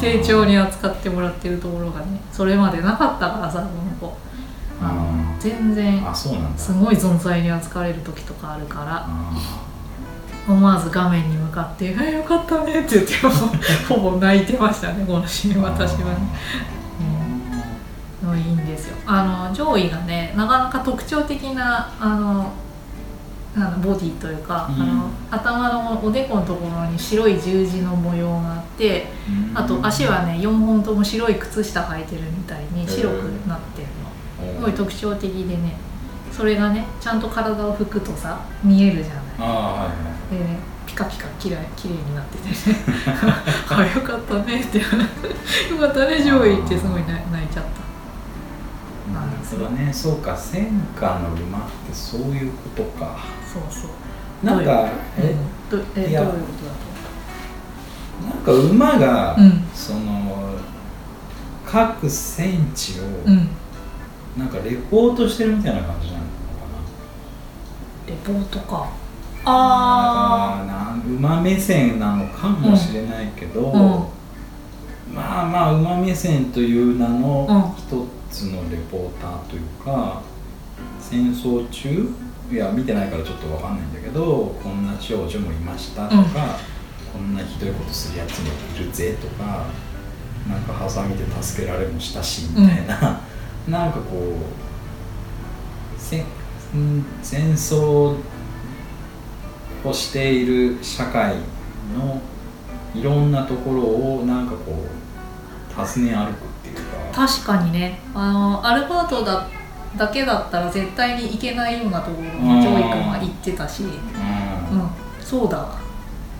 丁重に扱ってもらってるところがねそれまでなかったからさこの子全然すごい存在に扱われる時とかあるから。あ思わず画面に向かって「えよかったね」って言って ほぼ泣いてましたねこのシーンー。私はね。うん、いいんですよ。あの上位がねなかなか特徴的なあのあのボディというか、うん。あの頭のおでこのところに白い十字の模様があってうん。あと足はね4本とも白い靴下履いてるみたいに白くなってる。の。すごい特徴的でねそれがねちゃんと体を拭くとさ見えるじゃない。ああはいはい。でねピカピカきれいきれいになっててね。あよかったねって。よかったね 上位ってすごい泣泣いちゃった。なるほどね。そうか戦火の馬ってそういうことか。そうそう。なんかえどうえ？どういうこなんか馬が、うん。その各戦地を、とだとうんなんかレポートしてるみたいな感じなのかレポートか。なあなんかなん馬目線なのかもしれないけど、うん。まあまあ馬目線という名のう一つのレポーターというか、戦争中？いや見てないからちょっとわかんないんだけどこんな少女もいましたとか、うん。こんなひどいことするやつもいるぜとかなんかハサミで助けられもしたしみたいな、なんかこう戦争をしている社会のいろんなところをなんかこう訪ね歩くっていうか。確かにね。あのアルバートだだけだったら絶対に行けないようなところにジョイ君は行ってたし、うん。うん、そうだ。わ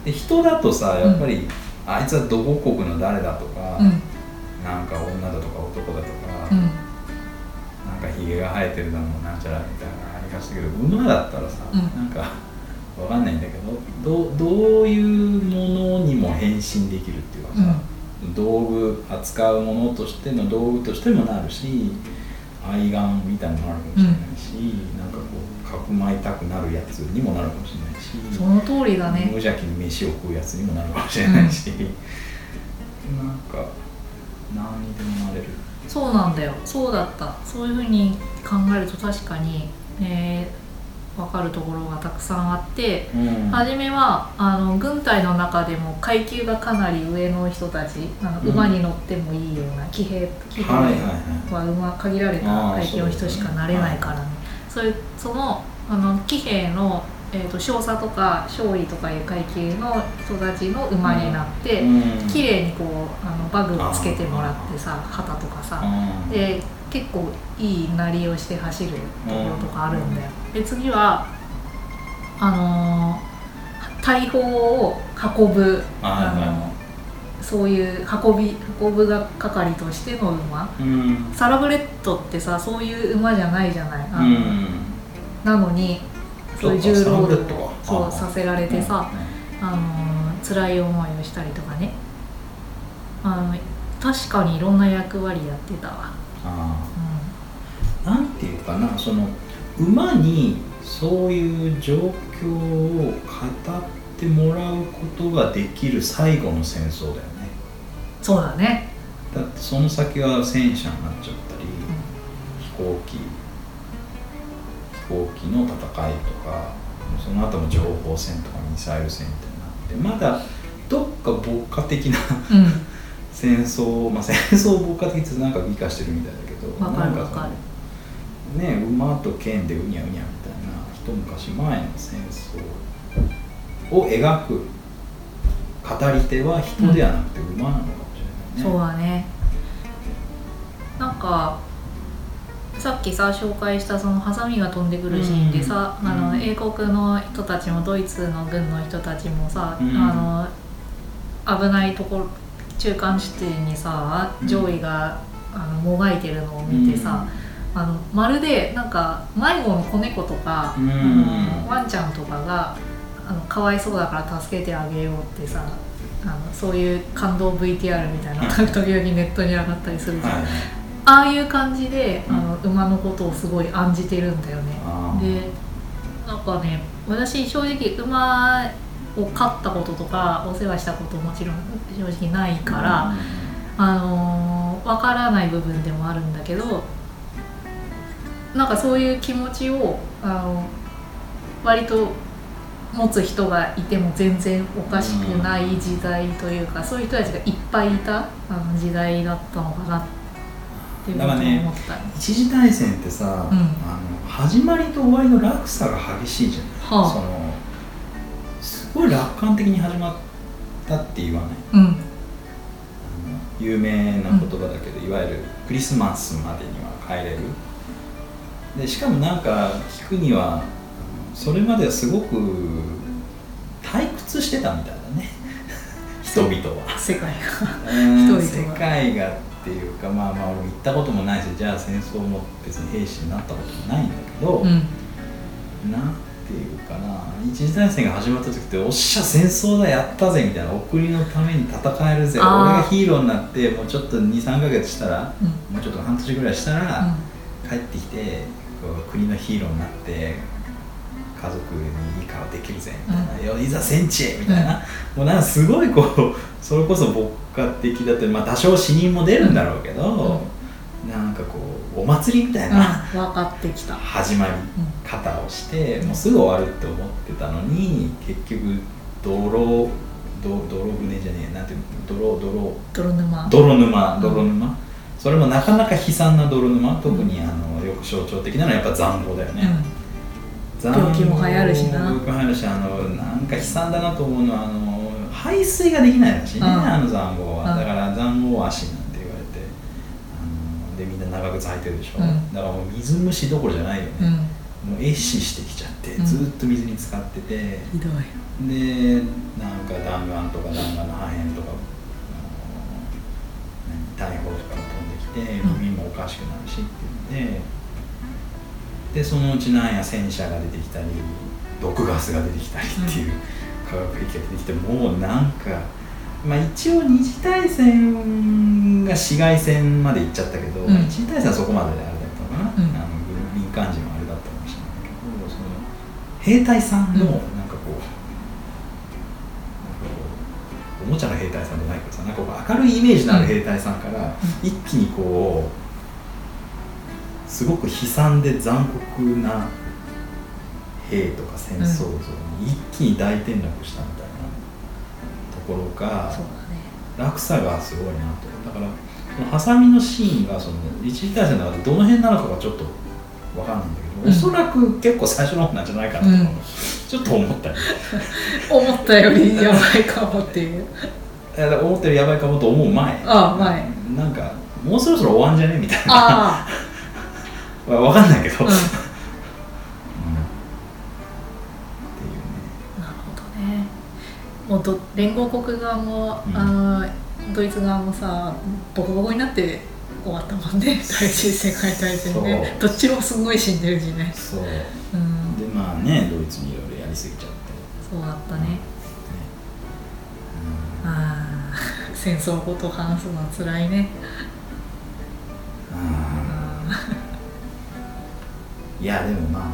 で人だとさやっぱり、あいつはどこ国の誰だとか、うん。なんか女だとか男だとか、うん生えてるだのなんちゃらみたいなのありましたけど馬だったらさ、うん。なんかわかんないんだけどどどういうものにも変身できるっていうかさ、道具扱うものとしての道具としてもなるし愛玩みたいなのもあるかもしれないし、なんかこうかくまいたくなるやつにもなるかもしれないしその通りだね。無邪気に飯を食うやつにもなるかもしれないし、なんか何にでもなれるそうなんだよ。そうだった。そういうふうに考えると確かに、えー分かるところがたくさんあってうん。初めはあの軍隊の中でも階級がかなり上の人たちあのうん。馬に乗ってもいいような騎兵騎兵はいはいはい。は馬限られた階級の人しかなれないからね。そうい。うそのあの騎兵のえー、と少佐とか少尉とかいう階級の人たちの馬になって、うん。綺麗にこうあのバグをつけてもらってさ旗とかさ。うん。で結構いいなりをして走るところとかあるんだよ。で次はあのー大砲を運ぶあのそういう運び運ぶが係としての馬。うん。サラブレッドってさそういう馬じゃないじゃない。あの、うん。なのにそういう重労働をそうあさせられてさ、うんあの辛い思いをしたりとかね。あの確かにいろんな役割やってたわ、ああなんていうかなその馬にそういう状況を語ってもらうことができる最後の戦争だよね。そうだね、だってその先は戦車になっちゃったり、飛行機飛行機の戦いとかその後も情報戦とかミサイル戦みたいになってまだどっか牧歌的なうん。戦争まあ戦争を牧歌的ってなんか美化してるみたいだけどわかるかる。ね馬と剣でうにゃうにゃみたいな一昔前の戦争を描く語り手は人ではなくて馬なのかもしれないね、そうだね。なんかさっきさ紹介したそのハサミが飛んでくるシーンでさ、うん。あの英国の人たちもドイツの軍の人たちもさ、うん。あの危ないところ中間地点にさうん。上位が、あのもがいてるのを見てさ、あのまるでなんか迷子の子猫とか、ワンちゃんとかがあのかわいそうだから助けてあげようってさあのそういう感動 VTR みたいな時々ネットに上がったりするじゃん、はいああいう感じであのう馬のことをすごい案じてるんだよね。でなんかね私正直馬を飼ったこととかお世話したこともちろん正直ないから、あのーわからない部分でもあるんだけどなんかそういう気持ちをあの割と持つ人がいても全然おかしくない時代というか、そういう人たちがいっぱいいたあの時代だったのかなっていう思った。ね。一次大戦ってさ、うん。あの始まりと終わりの落差が激しいじゃない、はあ。そのすごい楽観的に始まったって言わない？うん。有名な言葉だけど、いわゆるクリスマスまでには帰れる。でしかもなんか聞くにはそれまではすごく退屈してたみたいだね。人々は。世界が。世が界がっていうかまあまあ俺も行ったこともないしじゃあ戦争も別に兵士になったこともないんだけど、うん。なんていうかな一次大戦が始まった時っておっしゃ戦争だやったぜみたいなお国のために戦えるぜ俺がヒーローになってもうちょっと23ヶ月したらうん。もうちょっと半年ぐらいしたら、帰ってきてこう国のヒーローになって家族にいい顔できるぜみたいな、よいざ戦地へみたいな、もうなんかすごいこうそれこそ牧歌的だってまあ多少死人も出るんだろうけど、なんかこうお祭りみたいなうん、分かってきた、始まり方をしてもうすぐ終わるって思ってたのに結局泥ど泥船じゃねえなんていうの？泥泥。泥沼。泥沼うん。泥沼、それもなかなか悲惨な泥沼。特にあのよく象徴的なのはやっぱ塹壕だよね、塹病気も流行るしな。病気も流行るしあのなんか悲惨だなと思うのはあの排水ができないらしいね、うん。あの塹壕は、うん。だから塹壕足なんて言われてあのでみんな長靴履いてるでしょ、うん。だからもう水虫どころじゃないよね、うん、もう壊死してきちゃってうん。ずーっと水に浸かってて、ひどい。でなんか弾丸とか弾丸の破片とかあの何大砲とかが飛んできてうん。耳もおかしくなるしっていうんででそのうちなんや戦車が出てきたり毒ガスが出てきたりっていう化学兵器が出てきてもうなんか。まあ、一応二次大戦が市街戦まで行っちゃったけど、うん一次大戦はそこまでであれだったのかな、うん。あの民間人はあれだったかもしれないけどその兵隊さんのうん。なんかこう,、なんおもちゃの兵隊さんじゃないけどさなんかこう明るいイメージのある兵隊さんから一気にこうすごく悲惨で残酷な兵とか戦争像に一気に大転落したみたいなところが、落差がすごいなと。だからそのハサミのシーンがその一次大戦の中でどの辺なのかがちょっとわかんないんだけど、うん。おそらく結構最初の方なんじゃないかなと思う、ちょっと思ったよ思ったよりやばいかもっていう。思ったよりやばいかもと思う前。ああ前。なんかもうそろそろ終わんじゃねみたいな。あわわかんないけど、あ、うん、うん。っなるていうね。ほどね。もうど連合国側も、うん。あのドイツ側もさボコボコになって終わったもんね。第一次世界大戦ね。どっちもすごい死んでるしね。そう。うん。でまあねドイツにいろいろやりすぎちゃって、そうだったね。うん。ああ戦争のことを話すのは辛いね。あーいやでもまあ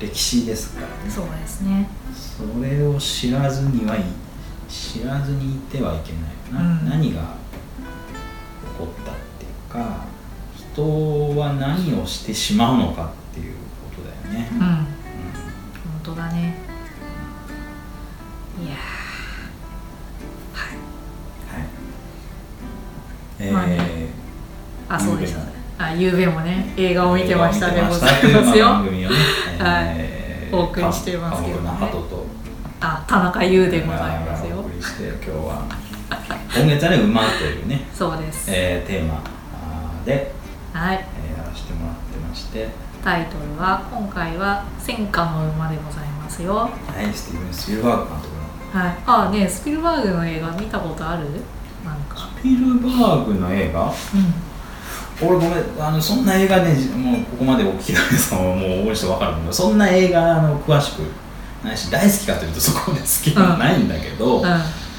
歴史ですからね。そうですね。それを知らずにはい知らずにいてはいけないな、うん。何が起こったっていうか人は何をしてしまうのかっていうことだよね、うん。本当だね。いやー。はい。はい。えーまあね。あそうでした。ゆうべもあゆうべもね映画を見てましたでございてますよ。ね、はい。えーお送りしてますけどね。あ田中優でございますおよ送りして今日は今月はね「馬」というね、そうです、えーテーマで、はい。えーやらせてもらってまして。タイトルは今回は「戦火の馬」でございますよ。はいスティーブン・スピルバーグ監督の。はい。あねスピルバーグの映画見たことある？なんか。スピルバーグの映画？うん俺ごめんあのそんな映画ねもうここまでお聞きの皆さんはもう多い人分かるけどそんな映画の詳しくないし大好きかというとそこまで好きではないんだけど、うん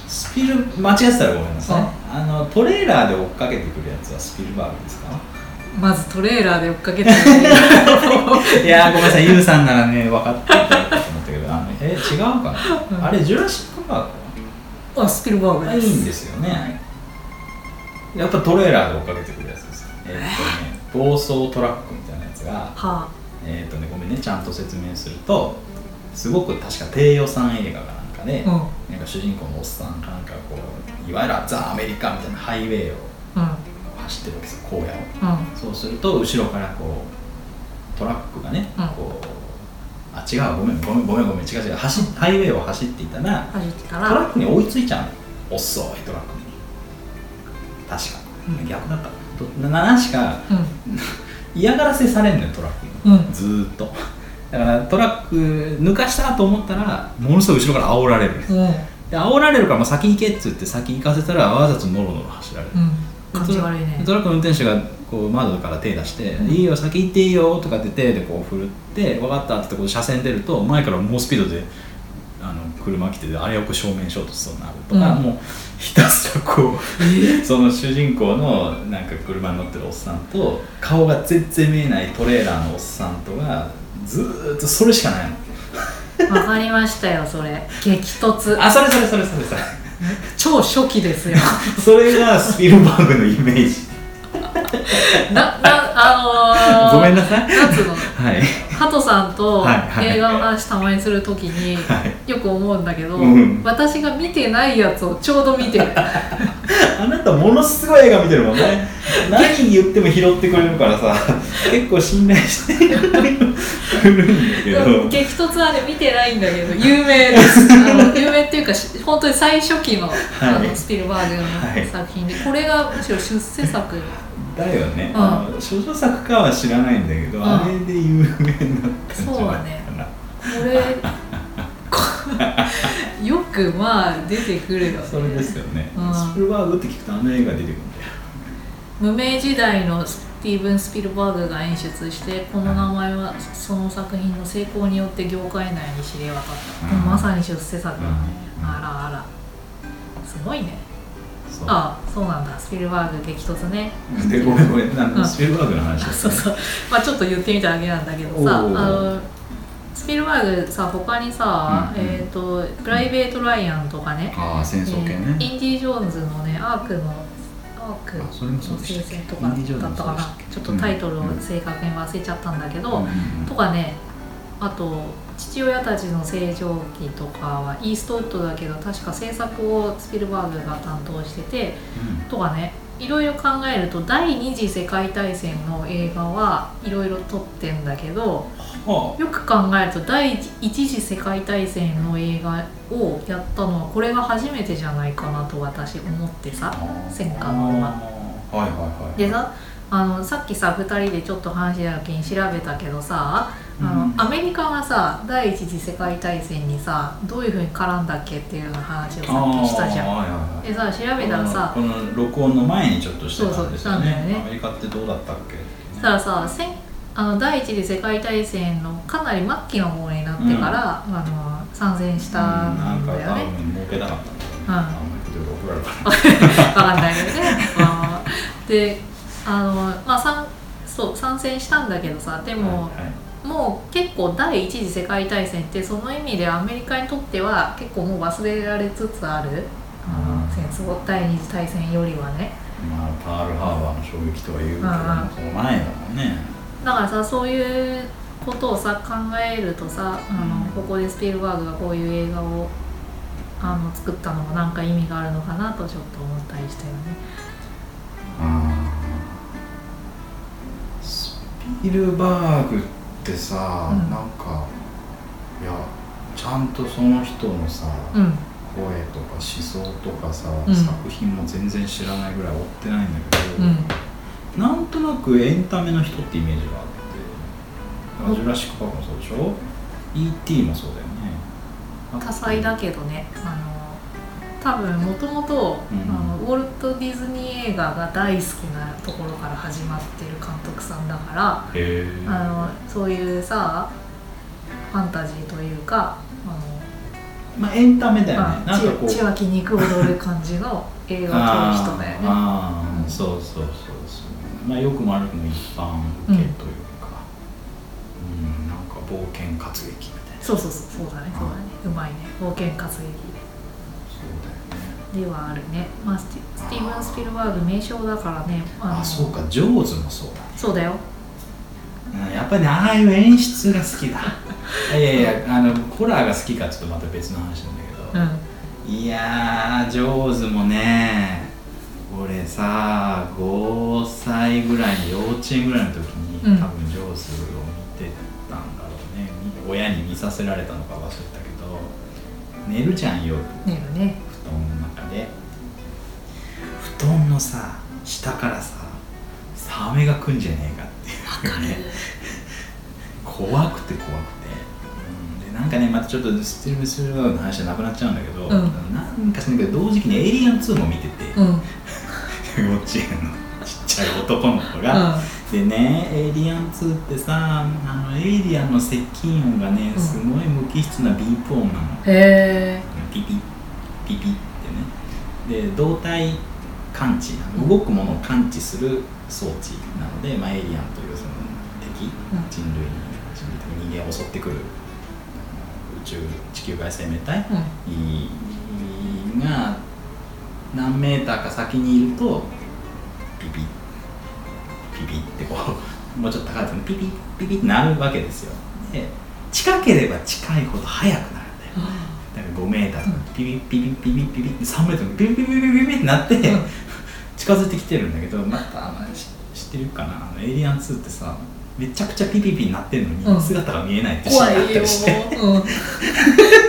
スピル間違ってたらごめんなさい、あのトレーラーで追っかけてくるやつはスピルバーグですか？まずトレーラーで追っかけてるい。やーごめんなさい、ユウさんならね、分かっていたと思ったけど、あのえ違うかな、うん。あれ、ジュラシック・パーあスピルバーグクいです。いんですよね。やっぱトレーラーで追っかけて。えーっとね、暴走トラックみたいなやつが、はえーっとね、ごめんね、ちゃんと説明すると、すごく確か低予算映画かなんかで、あなんか主人公のおっさんがなんかこう、いわゆるザ・アメリカみたいなハイウェイをうん。うん走ってるわけですよ、荒野を。うん。そうすると後ろからこうトラックがね、うん。こうあ違うごめんごめんごめんごめん違う違う走ハイウェイを走っていたらトラらックに追いついちゃうの。遅いトラックに。確か、うん。逆だったとな何しかうん。嫌がらせされんのよトラック。に、うん。ずーっと。だからトラック抜かしたと思ったらものすごい後ろから煽られる。うん。で煽られるから先行けっつって先行かせたらわざとノロノロ走られる、うん。感じ悪いね。トラックの運転手がこう窓から手出して「うん。いいよ先行っていいよ」とかって手でこう振るって「分かった」ってこう車線出ると前から猛スピードで車来てあれよく正面衝突しそうになるとか、うん。もうひたすらこうその主人公のなんか車に乗ってるおっさんと顔が全然見えないトレーラーのおっさんとがずーっとそれしかないの。わかりましたよそれ。激突。あそれそれそれそれそれ。超初期ですよ。それがスピルバーグのイメージ。ななあのー、ごめんなさい。はいハトさんとはいはい。映画の話たまにするときにはい。よく思うんだけど、うん。私が見てないやつをちょうど見てる。あなたものすごい映画見てるもんね 何言っても拾ってくれるからさ 結構信頼してるんだけど。激突はね見てないんだけど有名です。有名っていうかし本当に最初期の,、あのスピルバーグのはい作品で、これがむしろ出世作。だよね、うん。少女作かは知らないんだけど、うん。あれで有名になったんじだね。な、これこよくまあ出てくるよね。それですよね、うん。スピルバーグって聞くとあの映画出てくる無名時代のスティーブン・スピルバーグが演出してこの名前はその作品の成功によって業界内に知れ渡った、うん。まさに出世作だね、うん。あらあら。すごいね。そう。あそうなんだ。スピルバーグ激突ね。でごめんごめん。あの、うん。スピルバーグの話あですそうそう。まあちょっと言ってみただけなんだけどさあのスピルバーグさ他にさ、うんうん。えっ、とプライベート・ライアンとかねああ戦争系えね、ーインディ・ジョーンズのねアークのアークのあそれもそうでしたっけ？聖戦とかだったかな？ちょっとタイトルを正確に忘れちゃったんだけど、とかねあと父親たちの成長期とかはイーストウッドだけど確か制作をスピルバーグが担当しててとかねいろいろ考えると第二次世界大戦の映画はいろいろ撮ってんだけどあよく考えると第一次世界大戦の映画をやったのはこれが初めてじゃないかなと私思ってさ戦火の馬はいはいはいでさあのさっきさ2人でちょっと話した時に調べたけどさあの、うん。アメリカがさ第一次世界大戦にさどういうふうに絡んだっけっていうような話をさっきしたじゃん。はいはいはい。でさ調べたらさこの録音の前にちょっとしてたんですよそうそうアメリカってどうだったっけたらさ戦あの第一次世界大戦のかなり末期の方になってから、あの参戦したうん。なんか多んだよね。うん。あんまり言うと怒られるかんないけどね。あ ーであのまあ参そう参戦したんだけどさでらも、はいはい。もう結構第一次世界大戦ってその意味でアメリカにとっては結構もう忘れられつつある、あ戦争第二次大戦よりはね。まあパールハーバーの衝撃とは言うけどうん。その前だもんねだからさそういうことをさ考えるとさあの、うん。ここでスピルバーグがこういう映画をあの作ったのもなんか意味があるのかなとちょっと思ったりしたよね。スピルバーグってさ、うん。なんかいやちゃんとその人のさ、うん。声とか思想とかさ、うん。作品も全然知らないぐらい追ってないんだけど、うんなんとなくエンタメの人ってイメージがあって。ジュラシック・パークもそうでしょ？E.T. もそうだよね。多彩だけどね。あの多分もともとうんウォルト・ディズニー映画が大好きなところから始まってる監督さんだからあのそういうさファンタジーというかあのまあエンタメだよね。まあなんかこう。血血湧き肉踊る感じの映画を撮る人だよね。そうそうそうまあよくも悪くも一般受けというかうん、なんか冒険活劇みたいな。そうそうそうそうだねそうだね。うまいね。冒険活劇そうだよね。ではあるね、まあ、スティスティーブン・スピルバーグ名称だからねのあそうか。ジョーズもそうだそうだよ。うんやっぱりねああいう演出が好きだ。いやいやあのホラーが好きかちょっとまた別の話なんだけど、うん。いやージョーズもね俺さ5歳ぐらいの幼稚園ぐらいの時に、うん。多分ジョーズを見てたんだろうね。み親に見させられたのか忘れたけど寝るじゃん夜寝るね。布団の中で。布団のさ下からさサメが来んじゃねえかっていうね。怖くて怖くて、なんかねまたちょっとスティルバーグの話じゃなくなっちゃうんだけど、ん。なんかしないけど同時期に「エイリアン2」も見てて、うんうん幼稚園のちっちゃい男の子が、でね「エイリアン2」ってさあのエイリアンの接近音がねうん。すごい無機質なビープ音なの、へえピピピピってね。で動体感知動くものを感知する装置なので、まあ、エイリアンというその敵、うん。人類に人類人間を襲ってくる宇宙地球外生命体うん。が何メーターか先にいるとピピ。ピピってこう もうちょっと高いとピピピピってなるわけですよ。で近ければ近いほど速くなるんだよ。だから5メーターとかピピピピピピピピって3メートルピピピピピピピってなって、うん。近づいてきてるんだけどまたあのし知ってるかな？あのエイリアン2ってさめちゃくちゃピピピになってるのうん。に姿が見えないってシーンがあった怖いよりして、う。ん、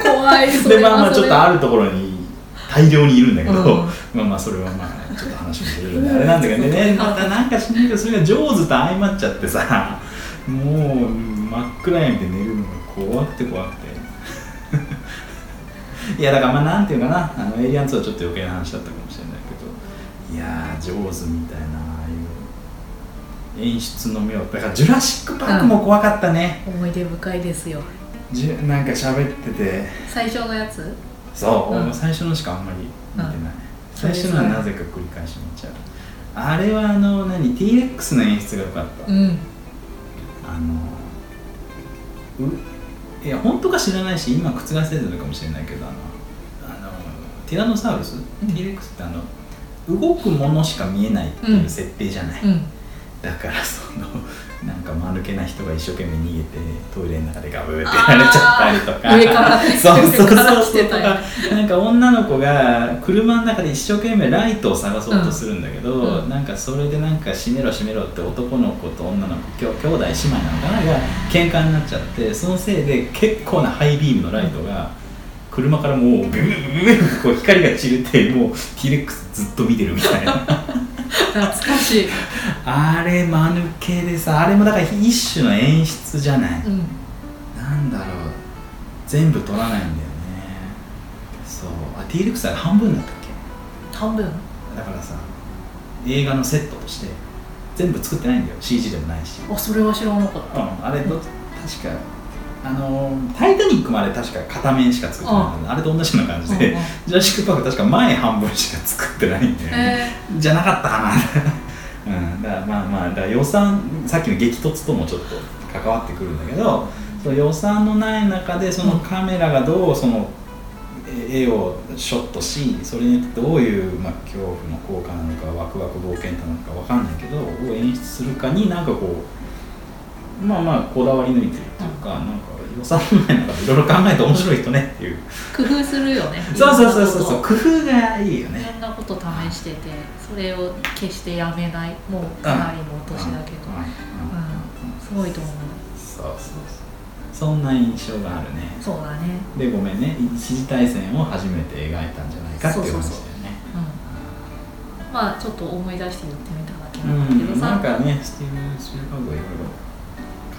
怖いそれでまあまあちょっとあるるところに大量にいるんだけど、うん。まあまあそれはまあちょっと話もずれるんであれなんだけどね。またなんかしない。けどそれが上手と相まっちゃってさもう真っ暗闇で寝るのが怖くて怖くて。いやだからまあなんていうかな。あのエイリアン2はちょっと余計な話だったかもしれないけど。いやー上手みたいなああいう演出の妙だからジュラシック・パークも怖かったね、思い出深いですよ。じゅなんか喋ってて。最初のやつ？そう、う。ん。最初のしかあんまり見てない、うん。最初のはなぜか繰り返し見ちゃう？あれはあの何？T-REX の演出が良かった、うん。あのういや本当か知らないし今覆せてるかもしれないけどあのあのティラノサウルス、うん。T-REX ってあの動くものしか見えないっていう設定じゃない、うん。だからそのなんか間抜けな人が一生懸命逃げてトイレの中でガブーってやられちゃったりとか上からねそうそうそうそう。なんか女の子が車の中で一生懸命ライトを探そうとするんだけど、うん。なんかそれでなんか閉めろ閉めろって男の子と女の子きょ兄弟姉妹なのかな？が喧嘩になっちゃってそのせいで結構なハイビームのライトが車からもうビュービュービューこう光が散るってもう T-REX ずっと見てるみたいな。懐かしい、あれ間抜けでさあれもだから一種の演出じゃない、うん、なんだろう。全部撮らないんだよね。そう。あ T-REX は半分だったっ半分？けだからさ映画のセットとして全部作ってないんだよ。CG でもないし、あそれは知らなかった。うん、あれど確かあのータイタニックもあれ確か片面しか作ってないあれと同じような感じで、うんうん。ジュラシック・パーク確か前半分しか作ってないんだよね、えじゃなかったかな。うん。だからまあまあだから予算さっきの激突ともちょっと関わってくるんだけどその予算のない中でそのカメラがどうそのえ絵をショットしそれによってどういう、まあ、恐怖の効果なのかワクワク冒険なのかわかんないけどを演出するかになんかこうまあまあこだわり抜いてるっていうか、なんか予算のない中でいろいろ考えて面白い人ねっていう。ー工夫するよね。そうそうそうそうそう。う。工夫がいいよいねろんなこと試しててそれを決してやめない。もうかなりのお年だけど、うん。うん。すごいと思う。そうそうそう。そんな印象があるね。そうだね。でごめんね。一次大戦を初めて描いたんじゃないかっていう話だよね。うん。まあちょっと思い出して言ってみただけうなんだけどん、なんさ、かねスティーブン・バーグはいろいろ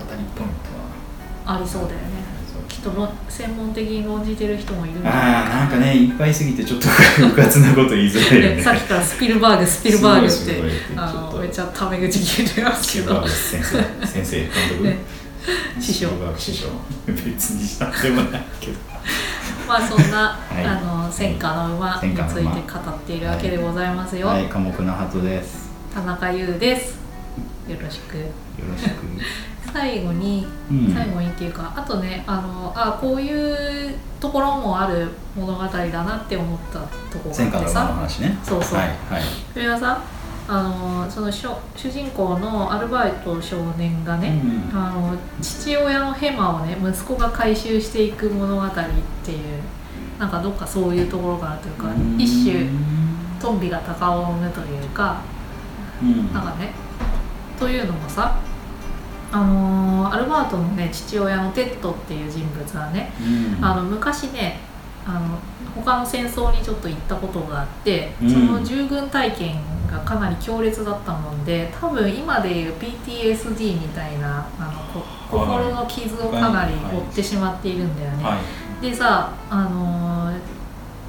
語りポイントはありそうだよね。きっとろ専門的に論じてる人もいるああなんかねいっぱいすぎてちょっとうかつなこと言いづらいよね。で さっきからスピルバーグスピルバーグってあのめっちゃタメ口聞いてますけど。先生先生監督、ね。師匠。師匠。別にしたでもないけど。まあそんな、い。あの戦火の馬について語っているわけでございますよ、はい。寡黙なはずです。田中優です。よろしく。よろしく最後に、うん。最後にっていうかあとねあのあこういうところもある物語だなって思ったところがあってさ。話ね。そうそう。はいはい。それはさあのその主主人公のアルバート少年がね、うんあの父親のヘマをね息子が回収していく物語っていうなんかどっかそういうところかなというか一種トンビが鷹を生むというかうん。なんかねというのもさあのーアルバートのね父親のテッドっていう人物はねうん。あの昔ねあの他の戦争にちょっと行ったことがあって、うん。その従軍体験がかなり強烈だったもんで多分今でいう PTSD みたいなあのこ心の傷をかなり負ってしまっているんだよね。はい。でさ、あのー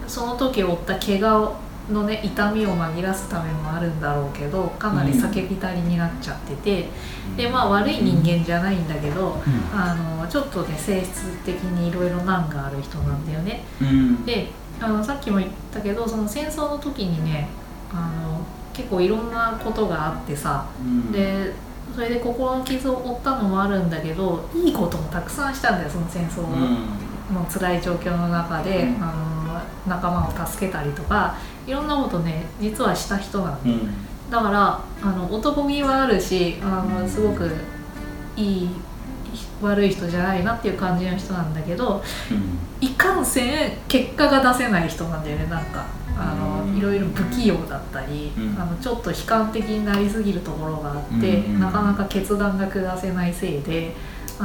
その時負った怪我のね痛みを紛らすためもあるんだろうけどかなり叫びたりになっちゃってて、でまあ悪い人間じゃないんだけど、あのちょっとね性質的にいろいろ難がある人なんだよね。うん。であのさっきも言ったけどその戦争の時にねあの結構いろんなことがあってさうん。でそれで心の傷を負ったのもあるんだけどいいこともたくさんしたんだよその戦争うん。の辛い状況の中で、うん。あの仲間を助けたりとかいろんなことね実はした人なの。うん。だからあの男気はあるしあのすごくいい悪い人じゃないなっていう感じの人なんだけどいかんせん結果が出せない人なんだよねなんか。あうん。のいろいろ不器用だったり、うん。あのちょっと悲観的になりすぎるところがあって、うん。なかなか決断が下せないせいであ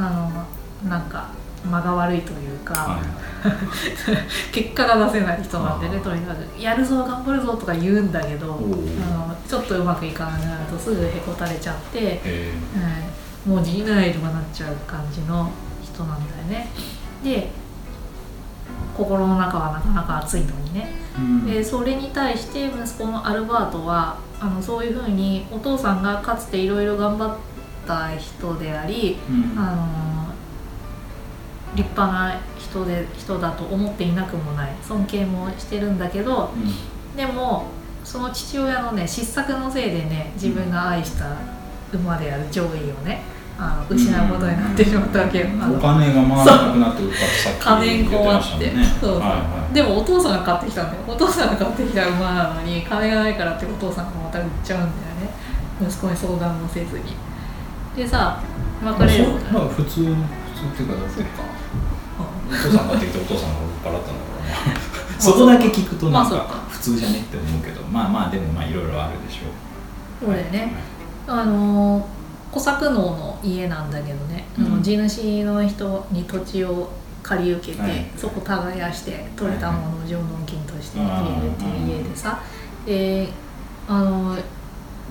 のなんか間が悪いというか、はい。結果が出せない人なんでねとにかくやるぞ頑張るぞとか言うんだけどあのちょっとうまくいかなくなるとすぐへこたれちゃって、えうん、もうじないとかなっちゃう感じの人なんだよね。で心の中はなかなか熱いのにね。ーうん。でそれに対して息子のアルバートはあのそういうふうにお父さんがかつていろいろ頑張った人でありうん。あの立派な人で人だと思っていなくもない尊敬もしてるんだけどうん。でもその父親のね失策のせいでね自分が愛した馬である上位をねあの失うことになってしまったわけよ。あのお金が回らなくなって売ったってさっきってそうそう。はいはい。でもお父さんが買ってきたんだよ。お父さんが買ってきた馬なのに金がないからってお父さんがまた売っちゃうんだよね。息子に相談もせずに。でさ別れる。そうまあ普通普通っていうかそうかお父さんがってきてお父さんが酔っ払ったのかな。そこだけ聞くとなんか普通じゃねって思うけど。まあまあでもまあいろいろあるでしょう。そうだよね。あのー小作農の家なんだけどね、あうん。の地主の人に土地を借り受けて、はい。そこ耕して取れたものを上納金としてはい。入れるっていう家でさ、であの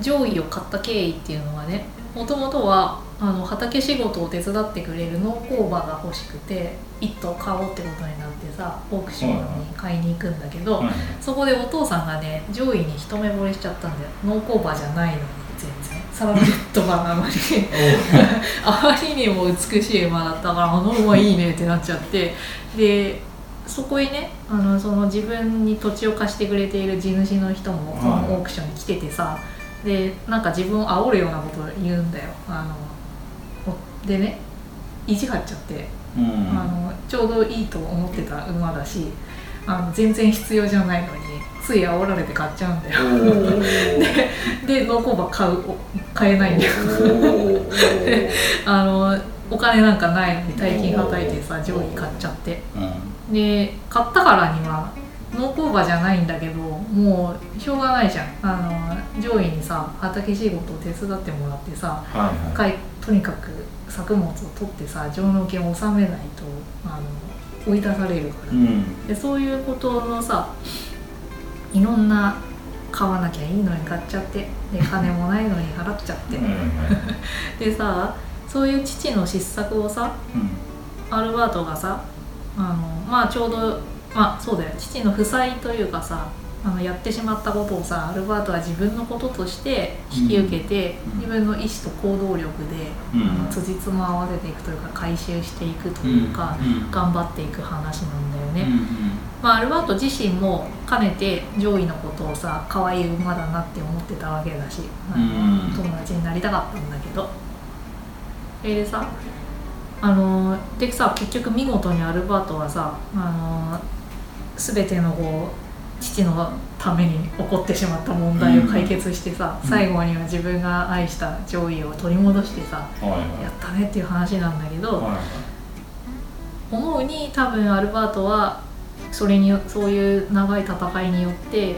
上位を買った経緯っていうのはねもともとはあの畑仕事を手伝ってくれる農工場が欲しくて一頭買おうってことになってさオークションに買いに行くんだけど、はいそこでお父さんがね上位に一目惚れしちゃったんだよ。農工場じゃないのに全然。サラブレッド馬なのに。あまりにも美しい馬だったからあの馬いいねってなっちゃって。でそこにねあのその自分に土地を貸してくれている地主の人もそのオークションに来ててさでなんか自分を煽るようなことを言うんだよ。あのおでね意地張っちゃって。うん。あのちょうどいいと思ってた馬だしあの全然必要じゃないのについ煽られて買っちゃうんだよ。おー。で農工場買うお買えないんだよ。あのお金なんかないのに大金はたいてさ上位買っちゃって。うん。で買ったからには農工場じゃないんだけどもうしょうがないじゃん。あの上位にさ畑仕事を手伝ってもらってさはいはい。かいとにかく作物を取ってさ上納金を納めないとあの追い出されるから、うん。でそういうことのさいろんな買わなきゃいいのに買っちゃってで金もないのに払っちゃって、でさそういう父の失策をさアルバートがさあのまあちょうどまあそうだよ。父の負債というかさあのやってしまったことをさアルバートは自分のこととして引き受けて、うん。自分の意思と行動力で、うん。あの辻褄を合わせていくというか回収していくというか、うん。頑張っていく話なんだよね。まあ、アルバート自身もかねて上位のことをさ可愛い馬だなって思ってたわけだし、うん。友達になりたかったんだけど。でさあのでさ結局見事にアルバートはさあの全てのこう父のために起こってしまった問題を解決してさ、うん。最後には自分が愛した上位を取り戻してさ、はいはい。やったねっていう話なんだけど、はい思うに多分アルバートはそれによそういう長い戦いによって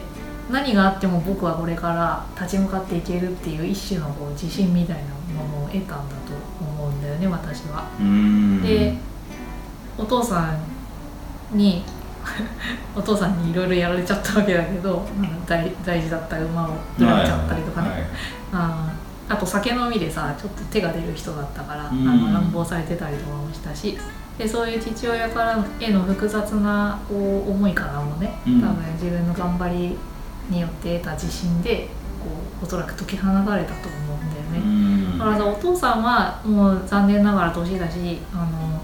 何があっても僕はこれから立ち向かっていけるっていう一種のこう自信みたいなものを得たんだと思うんだよね私は。うん。でお父さんに お父さんにいろいろやられちゃったわけだけど大大事だった馬を売られちゃったりとかね、はいはいあーあと酒飲みでさちょっと手が出る人だったから、うん。あの乱暴されてたりとかもしたしでそういう父親からへの複雑なこう思いからもね多うん。分自分の頑張りによって得た自信でこうおそらく解き放たれたと思うんだよね。うん。だからさお父さんはもう残念ながら年だしあの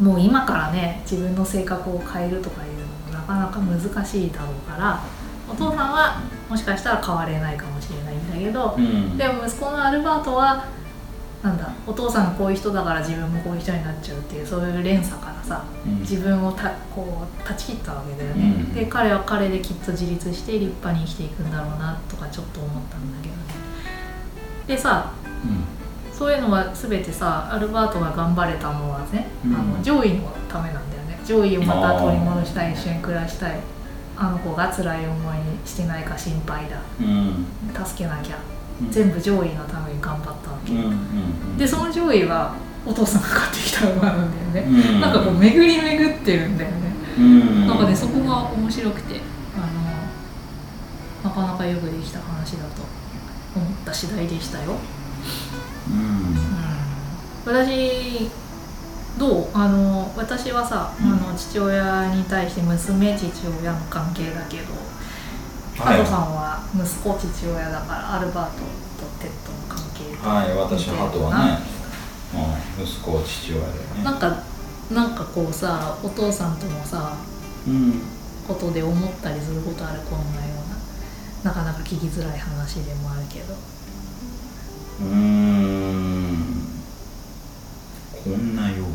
もう今からね自分の性格を変えるとかいうのもなかなか難しいだろうからお父さんはもしかしたら変われないかもしれないんだけど、うん。でも息子のアルバートはなんだお父さんがこういう人だから自分もこういう人になっちゃうっていうそういう連鎖からさうん。自分をたこう断ち切ったわけだよね、うん。で彼は彼できっと自立して立派に生きていくんだろうなとかちょっと思ったんだけどね。でさそういうのは全てさアルバートが頑張れたのはね、うん。あの上位のためなんだよね。上位をまた取り戻したい一緒に暮らしたい。あの子が辛い思いにしてないか心配だ。うん。助けなきゃ。うん。全部上位のために頑張ったわけ、でその上位はお父さんが買ってきた馬なんだよね、うん。なんかこう巡り巡ってるんだよね、うん。なんかねそこが面白くてあのなかなかよくできた話だと思った次第でしたよ、うん。私どう？あの私はさ、うん。あの父親に対して娘父親の関係だけどはい。加藤さんは息子父親だからアルバートとテッドの関係とはい私ハトはね、うん、息子父親だよね。なんかなんかこうさお父さんとのさうん。ことで思ったりすることある？こんなような。なかなか聞きづらい話でもあるけどうーん。こんなよう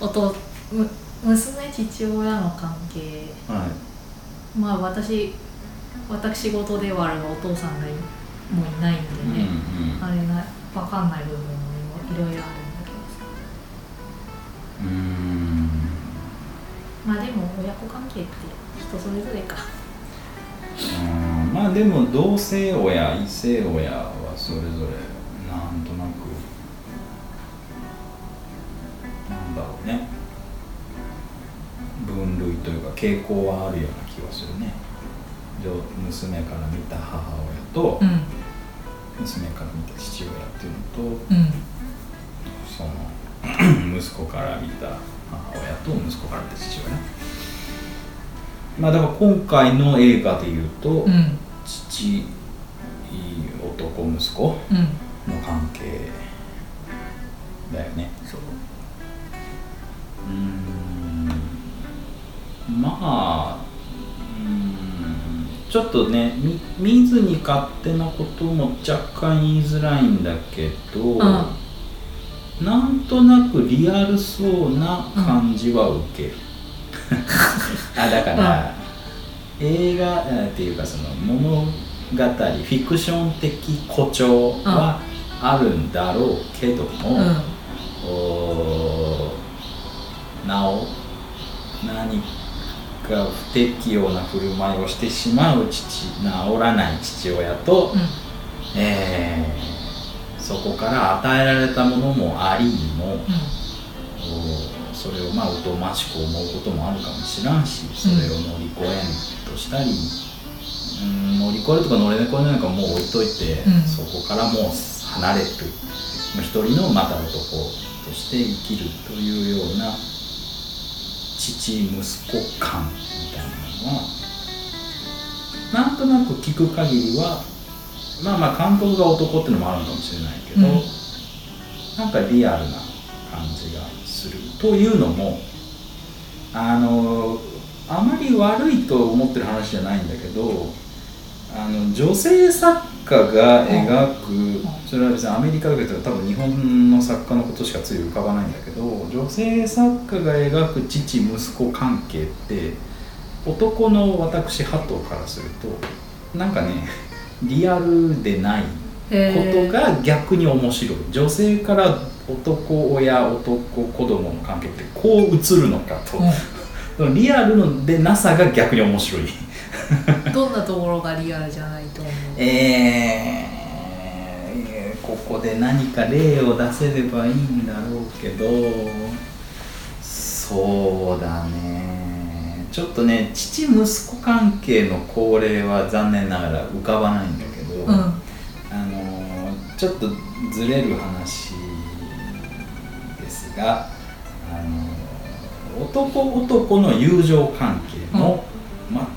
おと む娘父親の関係。なはい。まあ私私事ではあるがお父さんがいもういないんでね、うんうん。あれな分かんない部分もいろいろあるんだけどさうーん。まあでも親子関係って人それぞれか。うんまあでも同性親異性親はそれぞれなんとなくなんだろうね。分類というか傾向はあるような気がするね。娘から見た母親とうん。娘から見た父親っていうのとうん。その 息子から見た母親と息子から見た父親まあだから今回の映画でいうと、うん。父男息子うん。の関係だよね。そう。ん。まあうーん。ちょっとねみ見ずに勝手なことも若干言いづらいんだけど、なんとなくリアルそうな感じは受ける、あだから、映画えーっていうかその物語フィクション的誇張はあるんだろうけども、うん。おなお何か不適応な振る舞いをしてしまう父治らない父親と、うん。えーそこから与えられたものもありも、おそれをまあおとましく思うこともあるかもしらんしそれを乗り越えんとしたり、うん、乗り越えるとか乗り越えないのかもう置いといて、うん。そこからもう離れる。まあ一人のまた男として生きるというような父息子感みたいなのはなんとなく聞く限りはまあまあ監督が男っていうのもあるのかもしれないけど、うん。なんかリアルな感じがするというのもあのあまり悪いと思ってる話じゃないんだけどあの女性作家が描く、それは別にアメリカだけど多分日本の作家のことしかつい浮かばないんだけど女性作家が描く父息子関係って男の私ハトからするとなんかねリアルでないことが逆に面白い。女性から男親男子供の関係ってこう映るのかと、そのリアルのでなさが逆に面白い。うんどんなところがリアルじゃないと思う？えー、ここで何か例を出せればいいんだろうけど。そうだね。ちょっとね父息子関係の恒例は残念ながら浮かばないんだけど、うんあのーちょっとずれる話ですが、あのー男男の友情関係も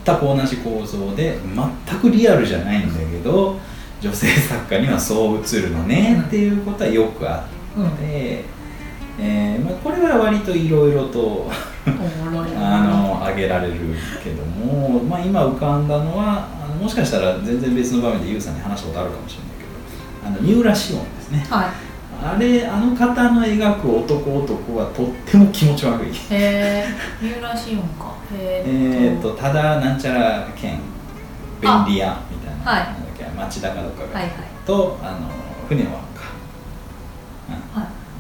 全く同じ構造で全くリアルじゃないんだけど女性作家にはそう映るのねっていうことはよくあうん。って、えーまあ、これは割といろいろと あの挙げられるけども、まあ、今浮かんだのはもしかしたら全然別の場面でユウさんに話したことあるかもしれないけどあの三浦紫音ですね。はあれあの方の描く男男はとっても気持ち悪い。いへえ三浦紫音か。へえーとただなんちゃら県便利屋みたいなはい。なんだっけ町田かどっかが、はいはい。とあの船は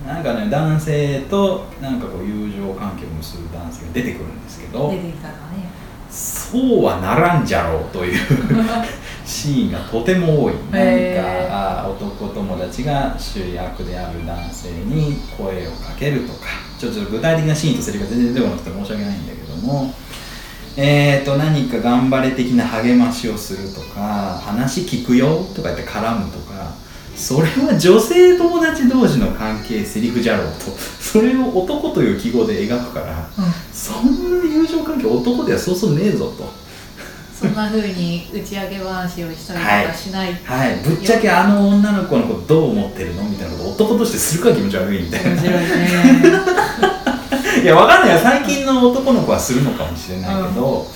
なんかね男性となんかこう友情関係を結ぶ男性が出てくるんですけど出てきたらねそうはならんじゃろうという シーンがとても多い。何か、男友達が主役である男性に声をかけるとか。ちょっと具体的なシーンとセリフが全然出てこなくて申し訳ないんだけども。えー、と何か頑張れ的な励ましをするとか。話聞くよとか言って絡むとかそれは女性友達同士の関係セリフじゃろうと。それを男という記号で描くからうん。そんな友情関係男ではそうそうねえぞと。そんな風に打ち上げ話をしたりとかしない、はい。ぶっちゃけあの女の子のことどう思ってるのみたいなこと男としてするか気持ち悪いみたいな。面白いね。いやわかんないよ。最近の男の子はするのかもしれないけど、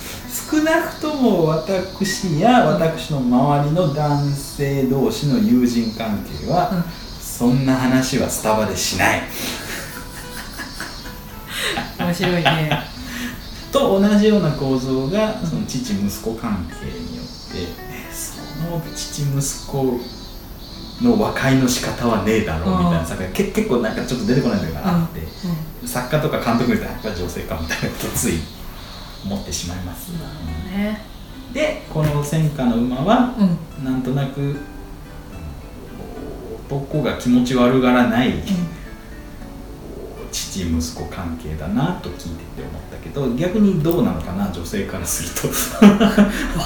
少なくとも私や私の周りの男性同士の友人関係は、うん。そんな話はスタバでしない。面白いね。と同じような構造がその父息子関係によってえその父息子の和解の仕方はねえだろうみたいな作品がけ結構なんかちょっと出てこないんだけどあって、作家とか監督みたいなやっぱ女性かみたいなことつい思ってしまいます、ね。でこの戦火の馬はうん。なんとなく男が気持ち悪がらない、父息子関係だなと聞いてて思ったけど逆にどうなのかな女性からすると。分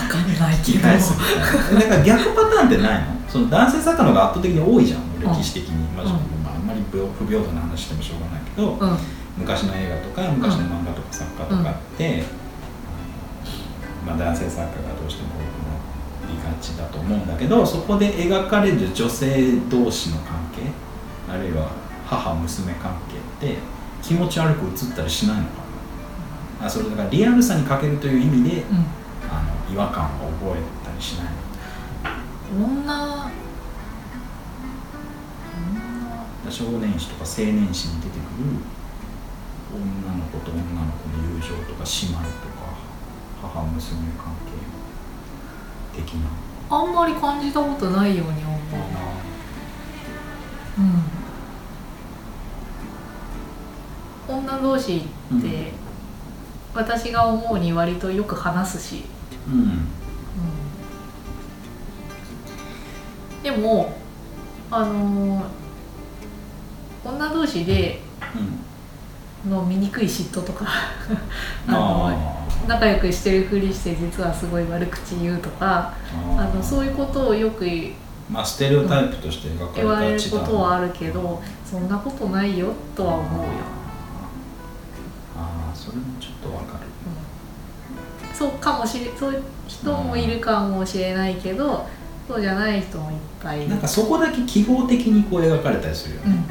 かんないけど。だから逆パターンってないの？その男性作家の方が圧倒的に多いじゃんん。歴史的に、まあうん。まあ、あんまり不平等な話してもしょうがないけど、うん。昔の映画とか昔の漫画とか作家とかって、まあ、男性作家がどうしても多くなりがちだと思うんだけどそこで描かれる女性同士の関係あるいは母娘関係って気持ち悪く映ったりしないのかな？あそれだからリアルさに欠けるという意味でうん。あの違和感を覚えたりしないの女。少年誌とか青年誌に出てくる女の子と女の子の友情とか姉妹とか母娘関係的な。あんまり感じたことないように思ううん。女同士って、うん私が思うに割とよく話すし、うん。うん。でもあのー女同士でうん。の醜い嫉妬とか。あ のあ仲良くしてるふりして実はすごい悪口言うとかー。あのそういうことをよく言まあステレオタイプとして描かれ言われることはあるけどそんなことないよとは思うよ、ああそれもちょっとわかる。うん。そうかもしれそういう人もいるかもしれないけどそうじゃない人もいっぱい。なんかそこだけ記号的にこう描かれたりするよね、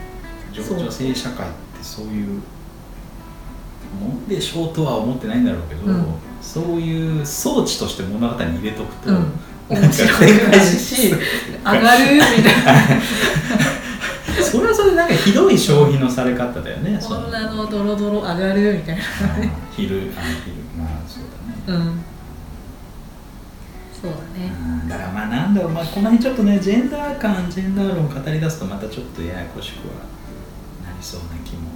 うん。女性社会ってそういうもんでしょうとは思ってないんだろうけど、うん。そういう装置として物語に入れとくと、うん。面白くなるし上がるみたいな。それはそれでなんかひどい消費のされ方だよね女のドロドロ上がるみたいな。昼あ昼。まあそうだね、うん。そうだね。うん。だからまあなんだろう、まあ、この辺ちょっとねジェンダー感ジェンダー論語り出すとまたちょっとややこしくはなりそうな気も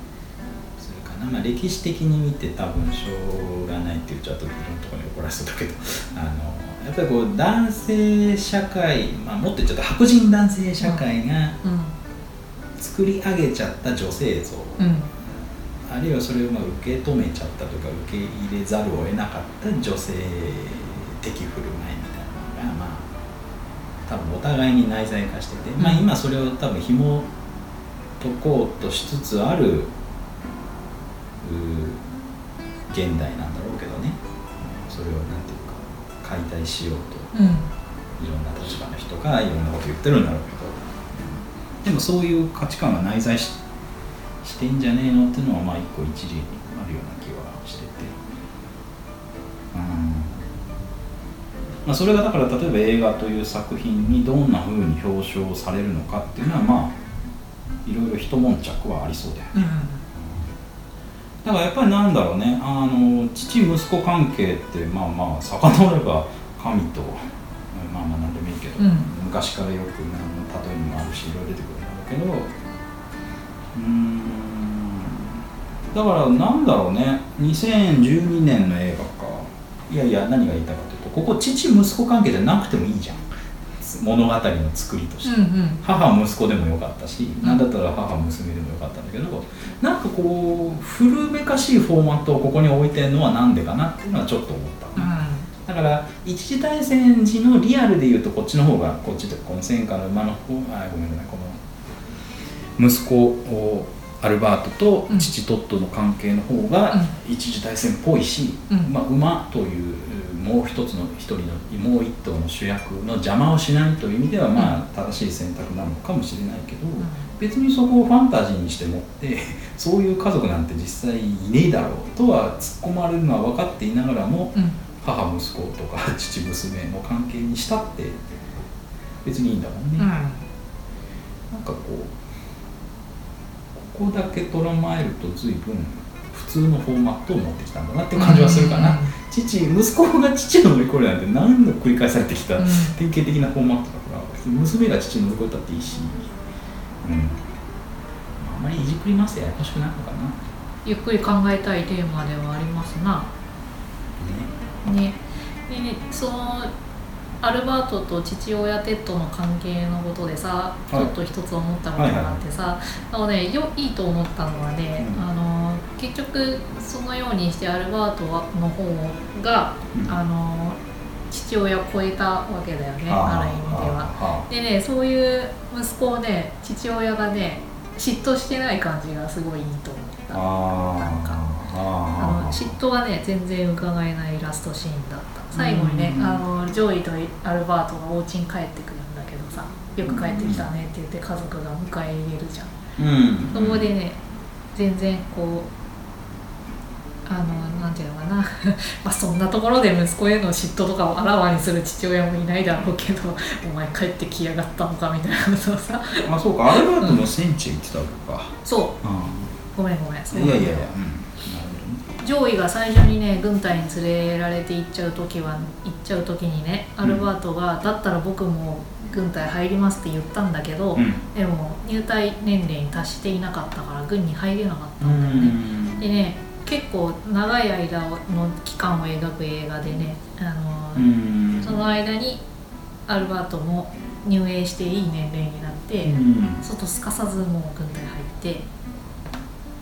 まあ、歴史的に見て多分しょうがないって言っちゃうといろんなところに怒られそうだけど あのやっぱりこう男性社会、まあ、もっと言っちゃうと白人男性社会がうん。作り上げちゃった女性像、うん。あるいはそれをまあ受け止めちゃったとか受け入れざるを得なかった女性的振る舞いみたいなのがまあ多分お互いに内在化してて、まあうん。今それを多分紐解こうとしつつあるう現代なんだろうけどね。それをなんていうか解体しようと。うん。いろんな立場の人がいろんなこと言ってるんだろうけど。でもそういう価値観が内在ししてんじゃねえのっていうのはまあ一個一理にあるような気はしてて。うん。まあそれがだから例えば映画という作品にどんな風に表彰されるのかっていうのはまあいろいろ一悶着はありそうだよねだからやっぱりなんだろうね。あの父息子関係ってまあまあ遡れば神とまあまあ何でもいいけど、うん。昔からよく何の例えにもあるしいろいろ出てくるんだけどうーん。だからなんだろうね。2012年の映画か。いやいや何が言いたかというとここ父息子関係じゃなくてもいいじゃん物語の作りとして、うんうん。母息子でもよかったし、ん。なんだったら母娘でもよかったんだけどなんかこう古めかしいフォーマットをここに置いてるのはなんでかなっていうのはちょっと思った、だから一次大戦時のリアルで言うとこっちの方がこっちでこの戦火の馬の方あごめんなさいこの息子をアルバートとうん。父トットの関係の方が一次大戦っぽいし、うん。まあ、馬というもう一つの一人のもう一頭の主役の邪魔をしないという意味ではまあ正しい選択なのかもしれないけど、別にそこをファンタジーにしてもって そういう家族なんて実際いねえだろうとは突っ込まれるのは分かっていながらもうん。母息子とか父娘の関係にしたって別にいいんだもんね、うん。なんかこうここだけとらまえると随分普通のフォーマットを持ってきたんだなって感じはするかな、父息子が父を乗り越えるなんて何度繰り返されてきたうん。典型的なフォーマットだから別娘が父の婿だっていいし。うん。あんまりいじくりますややこしくないのかな。ゆっくり考えたいテーマではありますな。ね。ね。でねそのアルバートと父親テッドの関係のことでさ、い。ちょっと一つ思ったことがあってさ、あのねよいいと思ったのはね、うん。あの結局そのようにしてアルバートの方が、うん。あの父親を超えたわけだよねある意味では。はでねそういう息子をね父親がね嫉妬してない感じがすごいいいと思った。あなんか。あのあ嫉妬がね全然伺えないラストシーンだった。最後にねうんあのジョイとアルバートがお家に帰ってくるんだけどさ「よく帰ってきたね」って言って家族が迎え入れるじゃん。うん。そこでね全然こうあのなんていうのかな。まあそんなところで息子への嫉妬とかをあらわにする父親もいないだろうけど お前帰ってきやがったのかみたいなことをさ。あそうか。アルバートの戦地行ってたわけか、そう。あごめんごめん。そう。いやいやいや、なうん上位が最初にね軍隊に連れられて行っちゃう時は行っちゃう時にねアルバートが、だったら僕も軍隊入りますって言ったんだけど、ほどねでも入隊年齢に達していなかったから軍に入れなかったうんだよね、でね結構長い間の期間を描く映画でねあの、うん。その間にアルバートも入営していい年齢になって、うん。外すかさずもう軍隊入って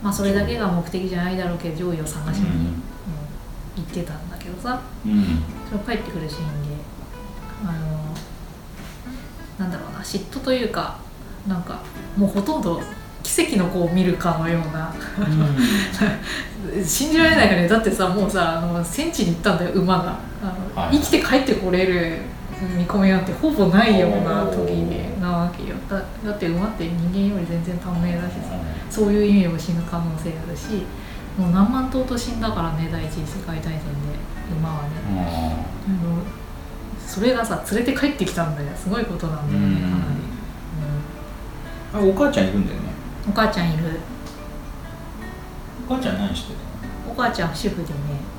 まあそれだけが目的じゃないだろうけど上位を探しに、うん。行ってたんだけどさうん。それ帰ってくるシーンであのなんだろうな嫉妬というかなんかもうほとんど奇跡の子を見るかのような。信じられないよね。だってさもうさあの戦地に行ったんだよ馬が。あの、はい生きて帰ってこれる見込みなんてほぼないような時なわけよ。だだって馬って人間より全然短命だしさ。そういう意味を死ぬ可能性あるしもう何万頭と死んだからね第一次世界大戦で馬はね。ああのそれがさ連れて帰ってきたんだよ。すごいことなんだよねかなり、あお母ちゃんいるんだよね。うん、お母ちゃんいる。お母ちゃん何してる？お母ちゃん主婦でね。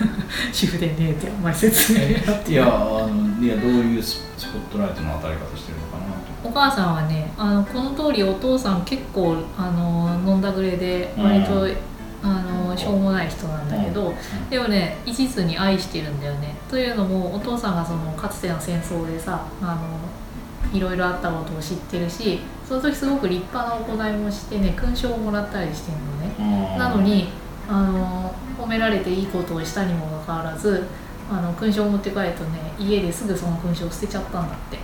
主婦でねってあんまり説明。やっていやあのいやどういうススポットライトの当たり方してるのかなと。お母さんはねあのこの通りお父さん結構あの飲んだくれで割と、うんあのしょうもない人なんだけど、でもね一途に愛してるんだよね。というのもお父さんがそのかつての戦争でさあのいろいろあったことを知ってるしその時すごく立派な行いもしてね勲章をもらったりしてるのね。なのにあの褒められていいことをしたにもかかわらずあの勲章を持って帰るとね家ですぐその勲章を捨てちゃったんだって。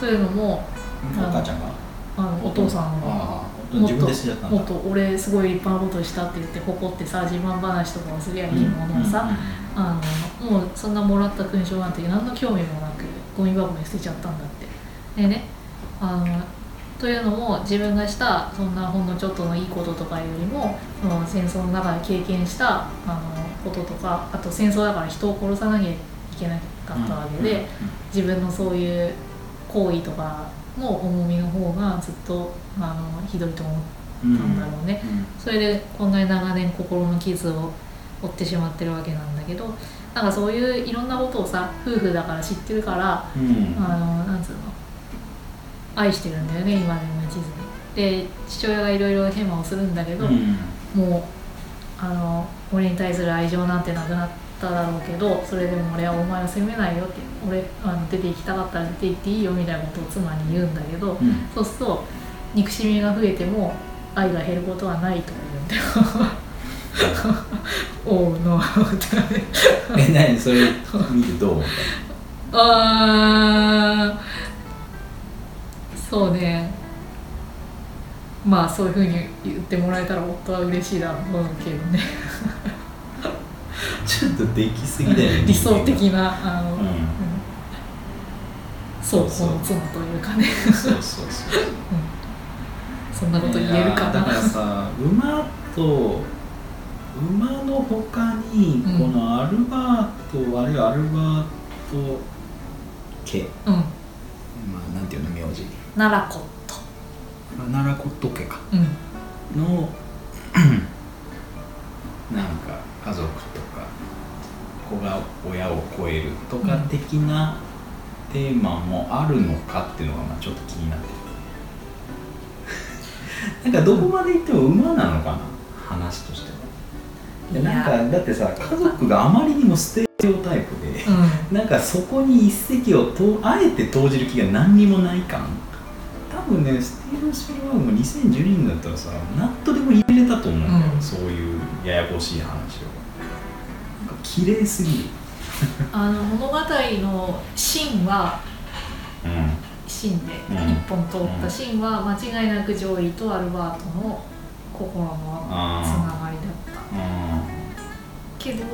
というのもお母ちゃんが。あのお父さんがもっともっと俺すごい立派なことしたって言って誇ってさ自慢話とかをすりゃいいものをさ、あのもうそんなもらった勲章なんて何の興味もなくゴミ箱に捨てちゃったんだって。でねあのというのも自分がしたそんなほんのちょっとのいいこととかよりもその戦争の中で経験したあのこととかあと戦争だから人を殺さなきゃいけなかったわけで、自分のそういう行為とかの重みの方がずっとあのひどいと思ったんだろうね、それでこんなに長年心の傷を負ってしまってるわけなんだけどなんかそういういろんなことをさ夫婦だから知ってるからうんうん。あのなんつうの愛してるんだよね今でも一途に。で父親がいろいろヘマをするんだけど、うん。もうあの俺に対する愛情なんてなくなっただろうけどそれでも俺はお前を責めないよって俺あの出て行きたかったら出て行っていいよみたいなことを妻に言うんだけど、うん。そうすると憎しみが増えても愛が減ることはないと言うんだよ。おうのえ何？それ見てどうあーそうね。まあそういうふうに言ってもらえたら夫は嬉しいだろうけどね。た ちょっとできすぎだよね。理想的なあの、うん。うん。そうこの妻というかね、そうそうそうそん。なこと言えるかな。だからさ馬と馬の他にうんこのアルバート、あるいはアルバート家。うん。まあなんていうの名字奈良コット奈良コット家か。うん。の なんか家族とか子が親を超えるとか的なテーマもあるのかっていうのがまあちょっと気になってる なんかどこまで行っても馬なのかな話としては。なんかだってさ家族があまりにもステレオタイプで、うん。なんかそこに一石をとあえて投じる気が何にもない感。多分ねスティーブン・スピルバーグも2012年だったらさ何とでも入れたと思うんだよ、うん。そういうややこしい話を。なんか綺麗すぎる。あの物語の芯はうん芯でうん。一本通った芯は間違いなくジョイとアルバートの心のつながりだった。うん。けど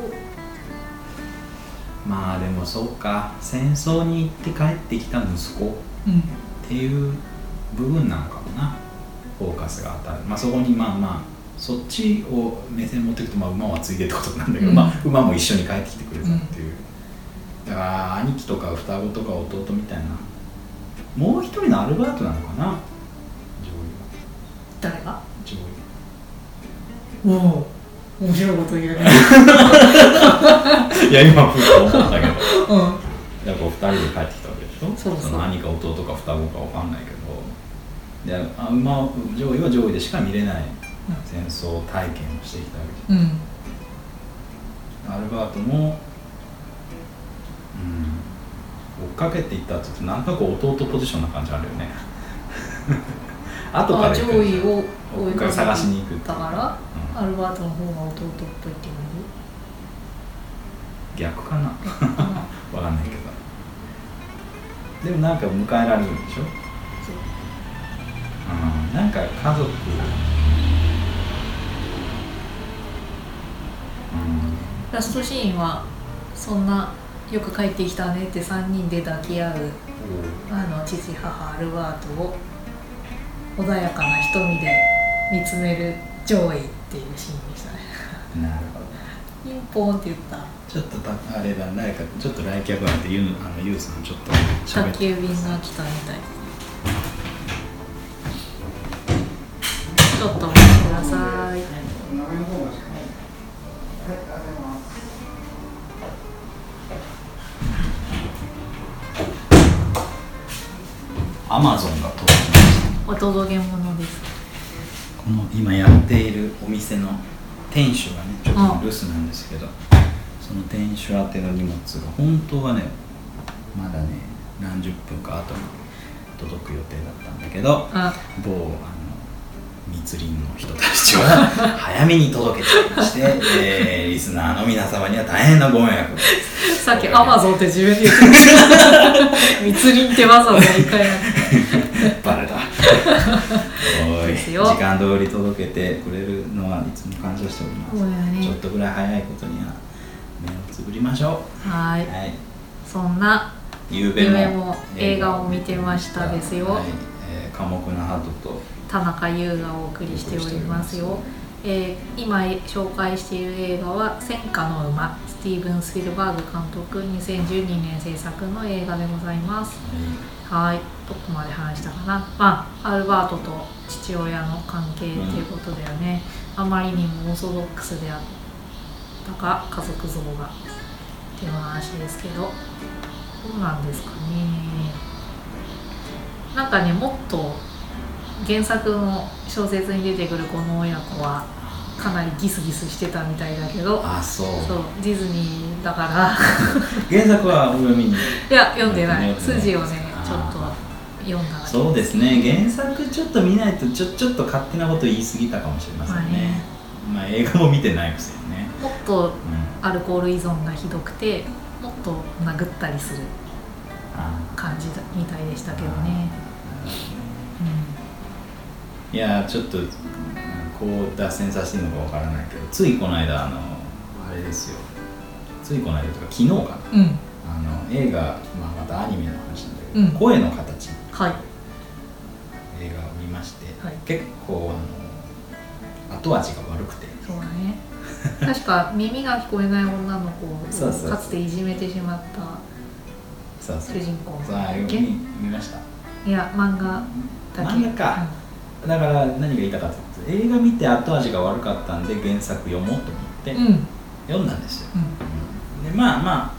まあでもそうか。戦争に行って帰ってきた息子うん。っていう部分なのかもな。フォーカスが当たる。まあそこにまあまあそっちを目線持っていくと、まあ、馬はついでってことなんだけど、うん。まあ、馬も一緒に帰ってきてくれたっていう、だから兄貴とか双子とか弟みたいな。もう一人のアルバートなのかな。誰が？上位上おお面白いこと言うね。位 いや今ふと思ったけど。うん。やっぱ二人で帰ってきたわけでしょ？そうそう。の兄か弟か双子かわかんないけどであ馬上位は上位でしか見れない戦争体験をしてきたわけじうん。アルバートもうん追っかけていったって言うとなんとなく弟ポジションな感じあるよね。後から上位を追いかけて。探しに行くだから、うん。アルバートの方が弟っぽいっていう逆かな？の わかんないけど。でもなんか迎えられるんでしょ？うん。なんか家族。うんラストシーンはそんなよく帰ってきたねって3人で抱き合うあの父母アルバートを穏やかな瞳で見つめるジョイっていうシーンでしたね。なるほど。ピンポンって言った。ちょっとたあれだ誰かちょっと来客なんてゆうあのゆうさんちょっと宅急便が来たみたいちょっとお待ちください。アマゾンが届きました。お届け物です。この今やっているお店の店主がねちょっと留守なんですけど、その店主宛ての荷物が本当はねまだね何十分か後に届く予定だったんだけどあ某あの密林の人たちは早めに届けちゃいまして、えーリスナーの皆様には大変なご迷惑を。さっきアマゾンって自分で言ってました。密林ってわざわざ言い換えバレた。おい時間通り届けてくれるのはいつも感謝しております。ね。ちょっとぐらい早いことには目をつぶりましょはい。うはい。そんな夢も映画を見てましたですよ。はい。えー、寡黙なハトと田中優がお送りしておりますよ、えー今紹介している映画は「戦火の馬」スティーブン・スピルバーグ監督2012年制作の映画でございます。はい。どこまで話したかな。まあアルバートと父親の関係っていうことだよね、あまりにもオーソドックスであったか家族像がっていう話ですけどどうなんですかね。なんかねもっと原作の小説に出てくるこの親子はかなりギスギスしてたみたいだけどあそう。そうディズニーだから。原作はお読みに？いや読んでない。筋をねちょっと読んだそうですね。原作ちょっと見ないとちょちょっと勝手なこと言い過ぎたかもしれませんね。まあ映画も見てないくせにね、もっとうん、アルコール依存がひどくてもっと殴ったりするあ感じだみたいでしたけどね、いやちょっとうんこう脱線させていいのかわからないけどついこの間あのあれですよ。ついこの間とか昨日かな。うん、うん、あの映画、まあ、またアニメの話なんだけど「うん。声の形」はい。映画を見まして、はい。結構あの後味が悪くて。そうだね。確か 耳が聞こえない女の子そうそうそう。をかつていじめてしまったそうそう。主人公。そうあれだっけ見見ました？いや漫画だけ。漫画かだから何が言いたかったって映画見て後味が悪かったんで原作読もうと思ってうん。うん読んだんですよ、うん。でまあまあ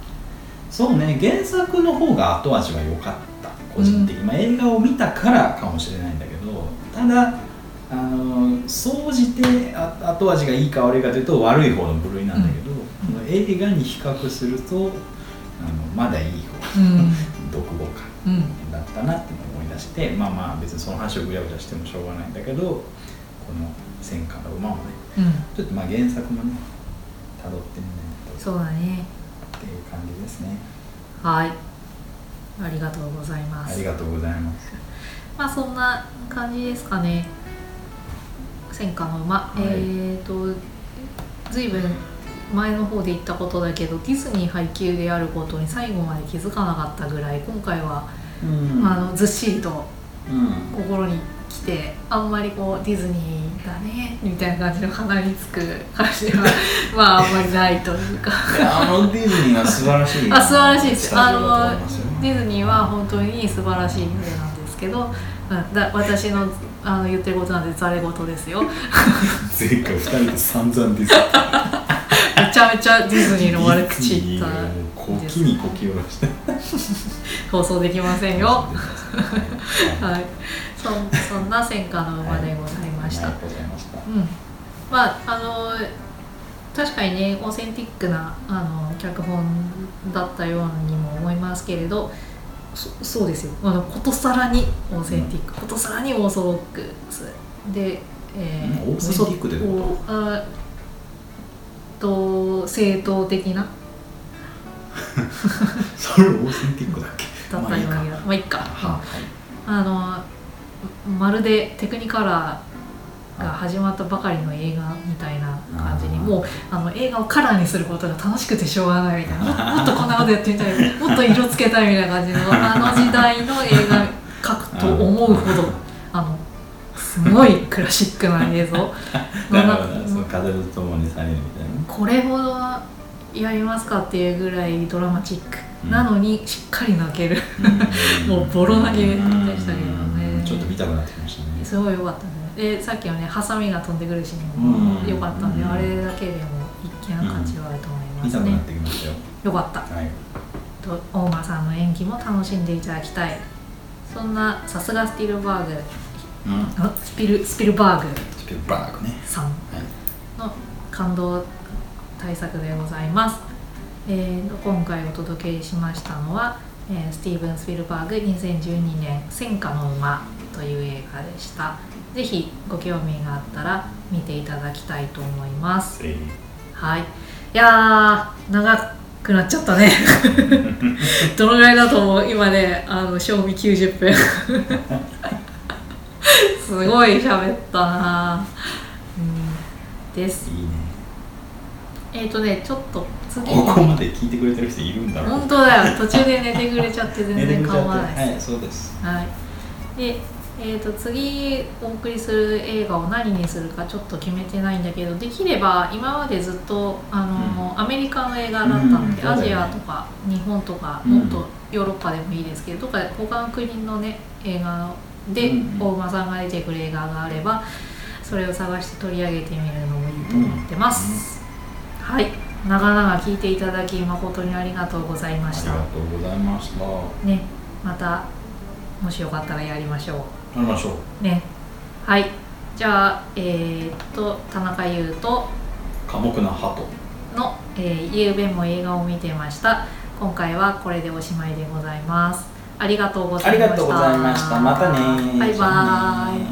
そうね原作の方が後味は良かった。個人的に、まあ、映画を見たからかもしれないんだけどただあの総じてあ後味がいいか悪いかというと悪い方の部類なんだけど、映画に比較するとあのまだいい方、うん。独語かうん。だったなって出してまあまあ別にその話をぐちゃぐちゃしてもしょうがないんだけどこの戦火の馬をねうん。ちょっとまあ原作もね辿ってみないとそうだね。っていう感じですね。はい。ありがとうございます。ありがとうございます。まあそんな感じですかね。戦火の馬、い。えっ、と随分前の方で言ったことだけどディズニー配給であることに最後まで気づかなかったぐらい今回は、うん。あのずっしりとうん。心に来てあんまりこうディズニーだねみたいな感じの鼻につく感じは まああんまりないというか。あのディズニーは素晴らしいあ素晴らしいです。スタジオだと思いますよ。ディズニーは本当に素晴らしい船なんですけど、うんだ私のあの言ってることなんでざれ言ですよ。前回二人で散々ディズニー。めちゃめちゃディズニーの悪口言ったディズニーをもうこきにこき下ろして 放送できませんよ。ははい。そそんな戦火の馬でございました、ありがとうございました。うん。まああの確かにねオーセンティックなあの脚本だったようにも思いますけれどそそうですよ。あのことさらにオーセンティック、ことさらにオーソドックス。で、えうんオーセンティックってどういうこおあと正当的な それオーセンティックだっけ？だったようなまあいいか、はあのまるでテクニカラーが始まったばかりの映画みたいな感じにもうあの映画をカラーにすることが楽しくてしょうがないみたいな。ももっとこんなことやってみたい。もっと色つけたいみたいな感じのあの時代の映画描くと思うほどあのすごいクラシックな映像。ならその風と共にされるみたいな。ねこれほどやりますかっていうぐらいドラマチック、うん。なのにしっかり泣ける。もうボロ投げでしたけどね。ちょっと見たくなってきましたね。すごい良かったね。でさっきのねハサミが飛んでくるシーンもうん。良かったんで、うん。あれだけでも一見価値はあると思いますね。見たくなってきましたよ。良かった。はい。と大間さんの演技も楽しんでいただきたい。そんなさすがスティルバーグ。うん。あスピルスピルバーグ。スピルバーグね。さん。はい。の感動対策でございます、えー今回お届けしましたのは、えースティーブン・スピルバーグ2012年「戦火の馬」という映画でした。ぜひご興味があったら見ていただきたいと思います。えはい。いやー長くなっちゃったね。どのぐらいだと思う？今ねあの賞味90分。すごい喋ったなうん。です。ーいいねえっ、ー、とねちょっと次ここまで聞いてくれてる人いるんだろう。本当だよ。途中で寝てくれちゃって全然構わないはいそうです。はい、で、えー、と次お送りする映画を何にするかちょっと決めてないんだけどできれば今までずっとあの、アメリカの映画だったので、うんアジアとか日本とかうん。もっとヨーロッパでもいいですけど、とか他の国のね映画でうん大馬さんが出てくる映画があればそれを探して取り上げてみるのもいいと思ってます、はい。長々聞いていただき誠にありがとうございまあした。りがとうございました。やね。またもしよかったらやりましょう。りましょう。ね。はい。じゃあえー、っと田中優斗寡黙な鳩。の「えー、ゆうべも映画を見てました」今回はこれでおしまいでございます。ありがとうございました。ありがとうございました。またねバイバー。イ